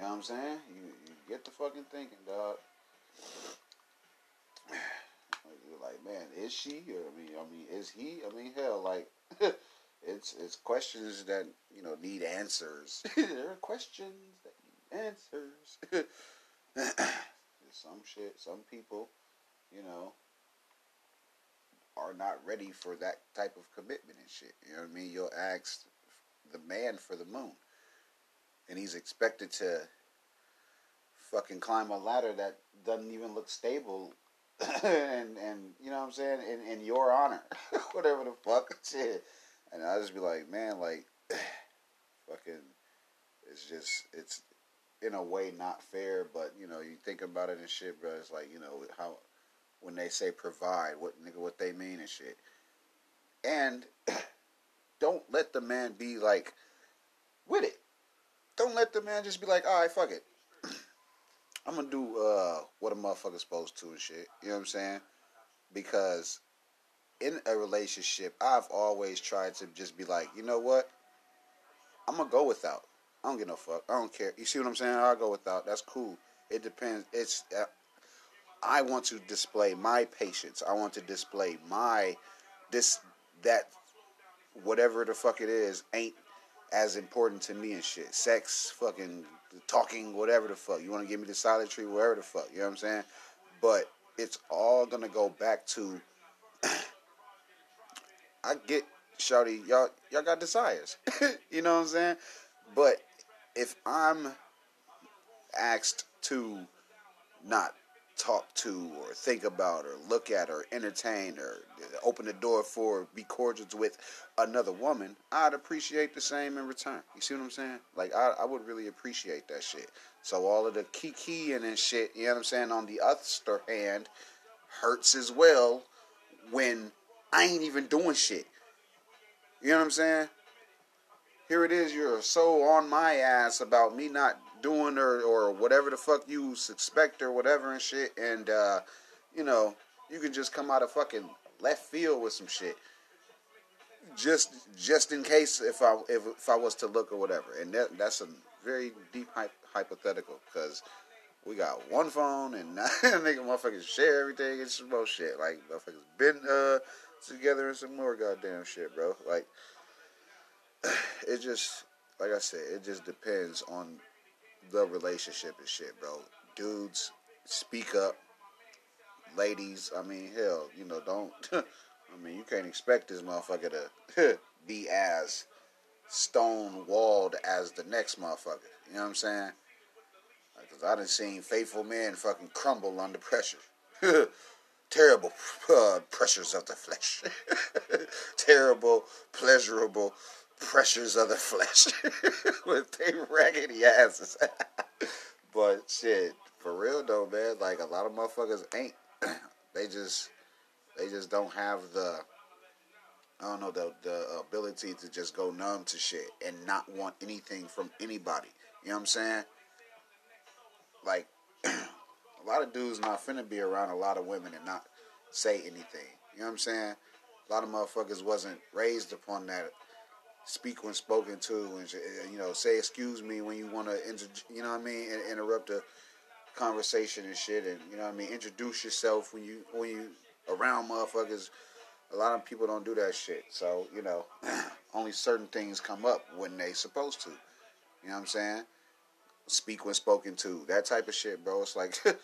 what I'm saying? You you get to fucking thinking, dog. You're like, man, is she? Or, I mean, I mean, is he? I mean, hell, like. It's it's questions that you know need answers. there are questions that need answers. some shit, some people, you know, are not ready for that type of commitment and shit. You know what I mean? You'll ask the man for the moon, and he's expected to fucking climb a ladder that doesn't even look stable. and and you know what I'm saying in in your honor, whatever the fuck shit. And I just be like, man, like, fucking, it's just, it's in a way not fair, but you know, you think about it and shit, bro. It's like, you know, how when they say provide, what nigga, what they mean and shit. And don't let the man be like with it. Don't let the man just be like, all right, fuck it. I'm gonna do uh, what a motherfucker's supposed to and shit. You know what I'm saying? Because in a relationship, I've always tried to just be like, you know what? I'm gonna go without. I don't give no fuck. I don't care. You see what I'm saying? I'll go without. That's cool. It depends. It's. I want to display my patience. I want to display my this that whatever the fuck it is ain't as important to me and shit. Sex, fucking talking, whatever the fuck. You want to give me the solitary, whatever the fuck. You know what I'm saying? But it's all gonna go back to. I get, Shouty, y'all, y'all got desires. you know what I'm saying? But if I'm asked to not talk to or think about or look at or entertain or open the door for be cordial with another woman, I'd appreciate the same in return. You see what I'm saying? Like I, I would really appreciate that shit. So all of the kikiing and shit, you know what I'm saying, on the other hand, hurts as well when I ain't even doing shit. You know what I'm saying? Here it is, you're so on my ass about me not doing or or whatever the fuck you suspect or whatever and shit, and uh, you know you can just come out of fucking left field with some shit. Just just in case if I if, if I was to look or whatever, and that that's a very deep hy- hypothetical because we got one phone and nigga motherfuckers share everything and some more shit. Like motherfuckers been uh together and some more goddamn shit, bro. Like it just like I said, it just depends on the relationship and shit, bro. Dudes, speak up. Ladies, I mean, hell, you know, don't. I mean, you can't expect this motherfucker to be as stone walled as the next motherfucker. You know what I'm saying? Because I done seen faithful men fucking crumble under pressure. Terrible uh, pressures of the flesh. Terrible, pleasurable pressures of the flesh with their raggedy asses. but shit, for real though, man, like a lot of motherfuckers ain't. they just they just don't have the I don't know the the ability to just go numb to shit and not want anything from anybody. You know what I'm saying? Like a lot of dudes not finna be around a lot of women and not say anything. You know what I'm saying? A lot of motherfuckers wasn't raised upon that speak when spoken to, and you know, say excuse me when you want to, inter- you know what I mean, interrupt a conversation and shit, and you know what I mean, introduce yourself when you when you around motherfuckers. A lot of people don't do that shit, so you know, only certain things come up when they supposed to. You know what I'm saying? Speak when spoken to, that type of shit, bro. It's like.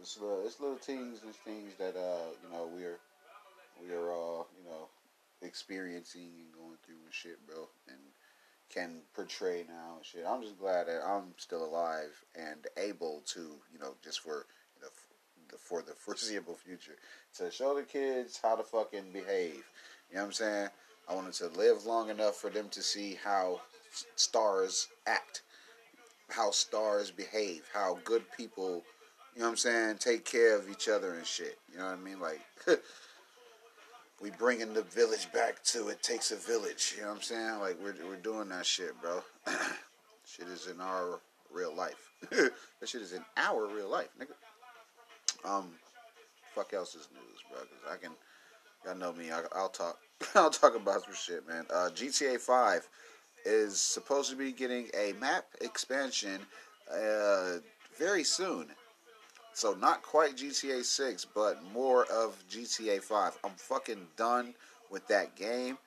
it's little, it's little things and things that uh, you know we're we're all you know experiencing and going through and shit, bro, and can portray now and shit. I'm just glad that I'm still alive and able to, you know, just for you know, for the foreseeable future to show the kids how to fucking behave. You know what I'm saying? I wanted to live long enough for them to see how stars act, how stars behave, how good people, you know what I'm saying, take care of each other and shit. You know what I mean? Like we bringing the village back to it takes a village. You know what I'm saying? Like we're we're doing that shit, bro. shit is in our real life. that shit is in our real life, nigga. Um, fuck else is news, bro? Cause I can, y'all know me. I, will talk. I'll talk about some shit, man. Uh, GTA Five is supposed to be getting a map expansion uh, very soon. So not quite GTA 6, but more of GTA 5. I'm fucking done with that game.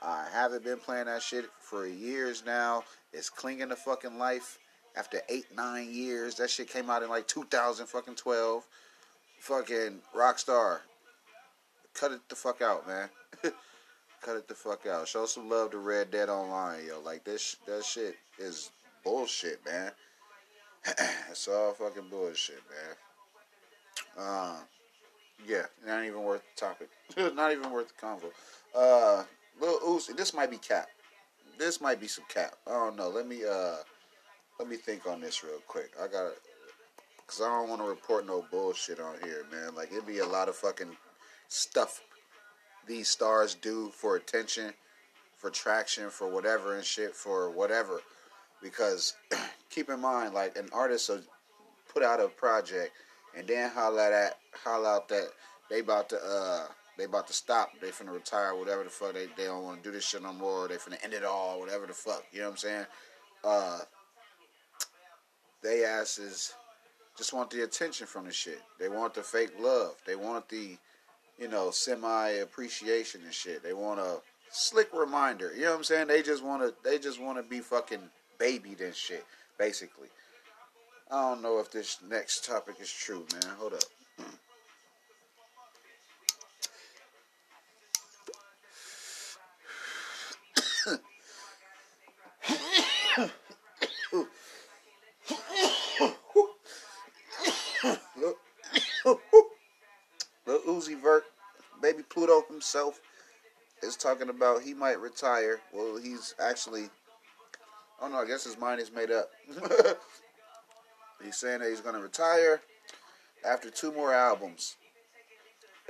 I haven't been playing that shit for years now. It's clinging to fucking life after eight, nine years. That shit came out in like 2000 fucking 12. Fucking Rockstar. Cut it the fuck out, man. Cut it the fuck out. Show some love to Red Dead Online, yo. Like this, that shit is bullshit, man. it's all fucking bullshit, man. Uh, yeah, not even worth the topic. not even worth the convo. Uh, Lil Uzi, this might be cap. This might be some cap. I don't know. Let me uh, let me think on this real quick. I got, cause I don't want to report no bullshit on here, man. Like it'd be a lot of fucking stuff these stars do for attention, for traction, for whatever and shit, for whatever. because keep in mind, like an artist will put out a project and then holla at holla out that they about to uh they about to stop, they finna retire, whatever the fuck they they don't want to do this shit no more, they finna end it all, whatever the fuck, you know what I'm saying? Uh, they asses just want the attention from the shit. They want the fake love. They want the, you know, semi appreciation and shit. They want a slick reminder. You know what I'm saying? They just want to. They just want to be fucking babied and shit. Basically. I don't know if this next topic is true, man. Hold up. Lil Uzi Vert, baby Pluto himself, is talking about he might retire. Well, he's actually, oh don't know, I guess his mind is made up. he's saying that he's going to retire after two more albums.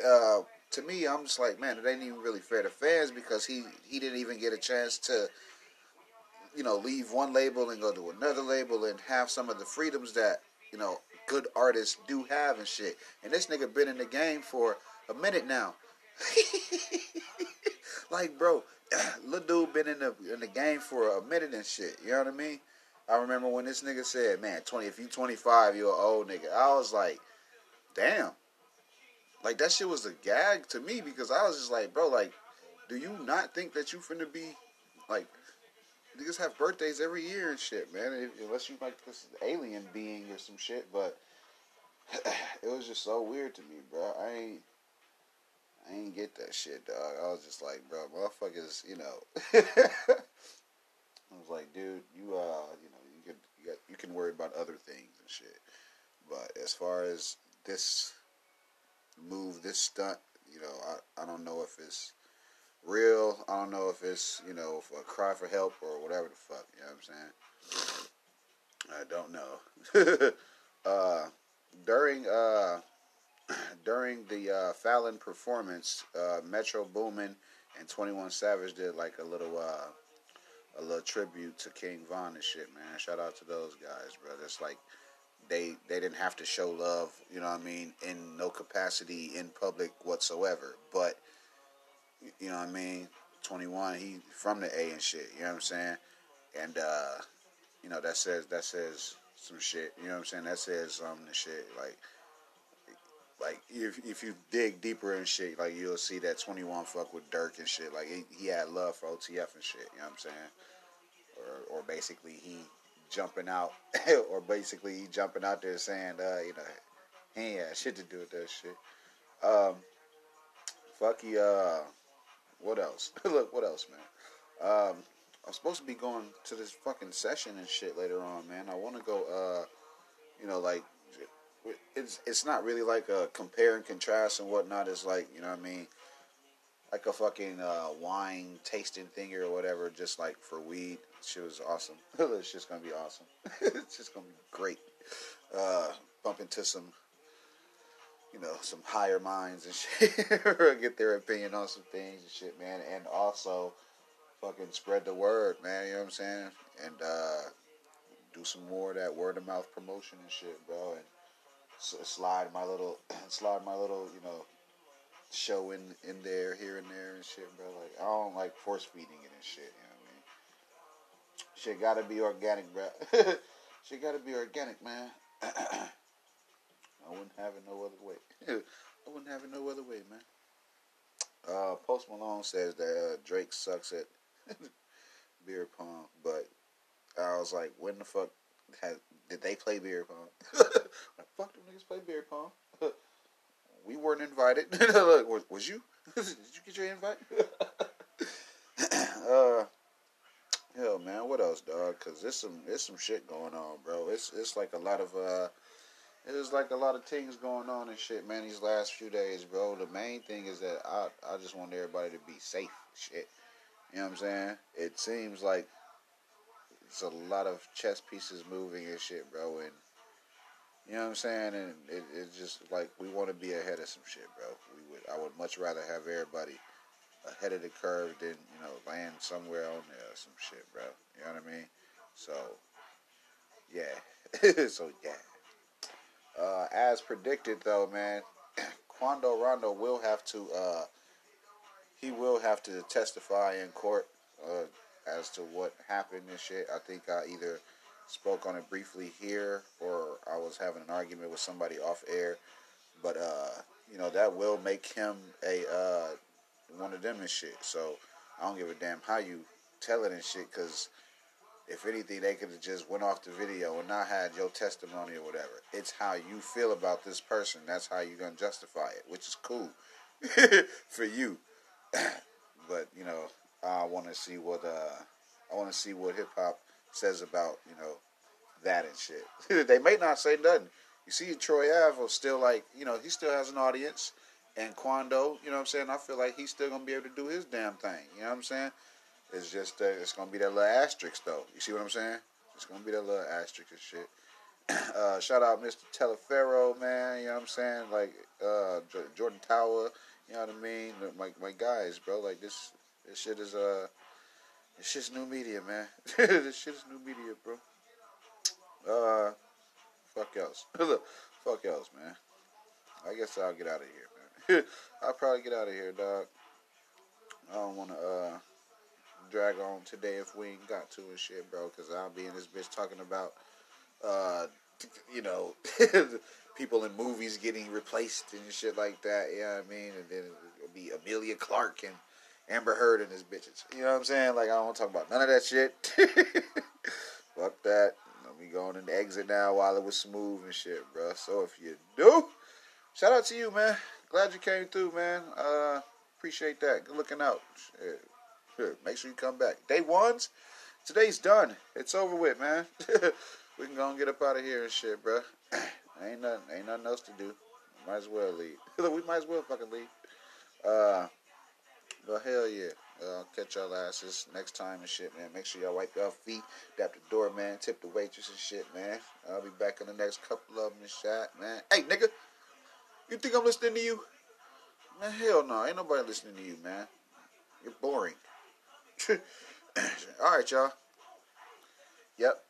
Uh, to me, I'm just like, man, it ain't even really fair to fans because he, he didn't even get a chance to, you know, leave one label and go to another label and have some of the freedoms that, you know, good artists do have and shit. And this nigga been in the game for a minute now. like, bro, little dude been in the in the game for a minute and shit. You know what I mean? I remember when this nigga said, "Man, twenty if you twenty five, you're an old nigga." I was like, "Damn." Like that shit was a gag to me because I was just like, bro, like, do you not think that you finna be like niggas have birthdays every year and shit, man. If, unless you like this alien being or some shit, but it was just so weird to me, bro. I ain't, I ain't get that shit, dog. I was just like, bro, motherfuckers, you know. I was like, dude, you uh, can worry about other things and shit, but as far as this move, this stunt, you know, I I don't know if it's real. I don't know if it's, you know, a cry for help or whatever the fuck. You know what I'm saying? I don't know. uh, during uh, during the uh, Fallon performance, uh, Metro Boomin and Twenty One Savage did like a little uh, a little tribute to King Von and shit, man. Shout out to those guys, bro. It's like they they didn't have to show love, you know what I mean, in no capacity in public whatsoever, but you know what I mean? 21, he from the A and shit, you know what I'm saying? And, uh, you know, that says, that says some shit, you know what I'm saying? That says something and shit, like, like if if you dig deeper and shit, like you'll see that 21 fuck with Durk and shit, like he, he had love for OTF and shit, you know what I'm saying? Or, or basically he jumping out, or basically he jumping out there saying, uh, you know, he ain't had shit to do with that shit. Um, fuck he, uh, what else? Look, what else, man? Um, I'm supposed to be going to this fucking session and shit later on, man. I want to go, uh, you know, like it's it's not really like a compare and contrast and whatnot. It's like you know what I mean, like a fucking uh, wine tasting thing or whatever, just like for weed. Shit was awesome. it's just gonna be awesome. it's just gonna be great. Uh, bump into some you know, some higher minds and shit, get their opinion on some things and shit, man. And also, fucking spread the word, man. You know what I'm saying? And uh, do some more of that word of mouth promotion and shit, bro. And slide my little, slide my little, you know, show in in there, here and there and shit, bro. Like I don't like force feeding it and shit. You know what I mean? Shit gotta be organic, bro. shit gotta be organic, man. I wouldn't have it no other way. I wouldn't have it no other way, man. Uh, Post Malone says that uh, Drake sucks at beer pong, but I was like, when the fuck had, did they play beer pong? like, fuck them niggas play beer pong. we weren't invited. Was, was you? did you get your invite? uh, hell, man, what else, dog? Cause there's some there's some shit going on, bro. It's it's like a lot of uh it's like a lot of things going on and shit, man. These last few days, bro. The main thing is that I I just want everybody to be safe. Shit, you know what I'm saying? It seems like it's a lot of chess pieces moving and shit, bro. And you know what I'm saying? And it, it's just like we want to be ahead of some shit, bro. We would I would much rather have everybody ahead of the curve than you know land somewhere on there or some shit, bro. You know what I mean? So, yeah. so, yeah. Uh, as predicted, though, man, Quando Rondo will have to, uh, he will have to testify in court uh, as to what happened and shit. I think I either spoke on it briefly here or I was having an argument with somebody off air. But, uh, you know, that will make him a, uh, one of them and shit. So, I don't give a damn how you tell it and shit, because if anything, they could have just went off the video and not had your testimony or whatever. It's how you feel about this person. That's how you're gonna justify it, which is cool for you. but you know, I want to see what uh, I want to see what hip hop says about you know that and shit. they may not say nothing. You see, Troy Ave still like you know he still has an audience, and Quando, you know what I'm saying. I feel like he's still gonna be able to do his damn thing. You know what I'm saying? It's just uh, it's gonna be that little asterisk though. You see what I'm saying? It's gonna be that little asterisk and shit. Uh, shout out Mr. Telefero, man. You know what I'm saying? Like uh, Jordan Tower. You know what I mean? My my guys, bro. Like this this shit is uh this shit's new media, man. this shit is new media, bro. Uh, fuck else. fuck else, man. I guess I'll get out of here, man. I'll probably get out of here, dog. I don't want to uh drag on today if we ain't got to and shit, bro. Because I'll be in this bitch talking about, uh, you know, people in movies getting replaced and shit like that. You know I mean? And then it'll be Emilia Clarke and Amber Heard and his bitches. You know what I'm saying? Like I don't want to talk about none of that shit. Fuck that. Let me go on and exit now while it was smooth and shit, bro. So if you do, shout out to you, man. Glad you came through, man. Uh, appreciate that. Good looking out. Shit. Make sure you come back. Day ones, today's done. It's over with, man. we can go and get up out of here and shit, bro. ain't nothing, ain't nothing else to do. Might as well leave. we might as well fucking leave. Uh, but hell yeah. Uh, catch y'all asses next time and shit, man. Make sure y'all wipe your feet, dap the door, man. Tip the waitress and shit, man. I'll be back in the next couple of them and shit, man. Hey, nigga, you think I'm listening to you? Man, hell no. Ain't nobody listening to you, man. You're boring. All right, y'all. Yep.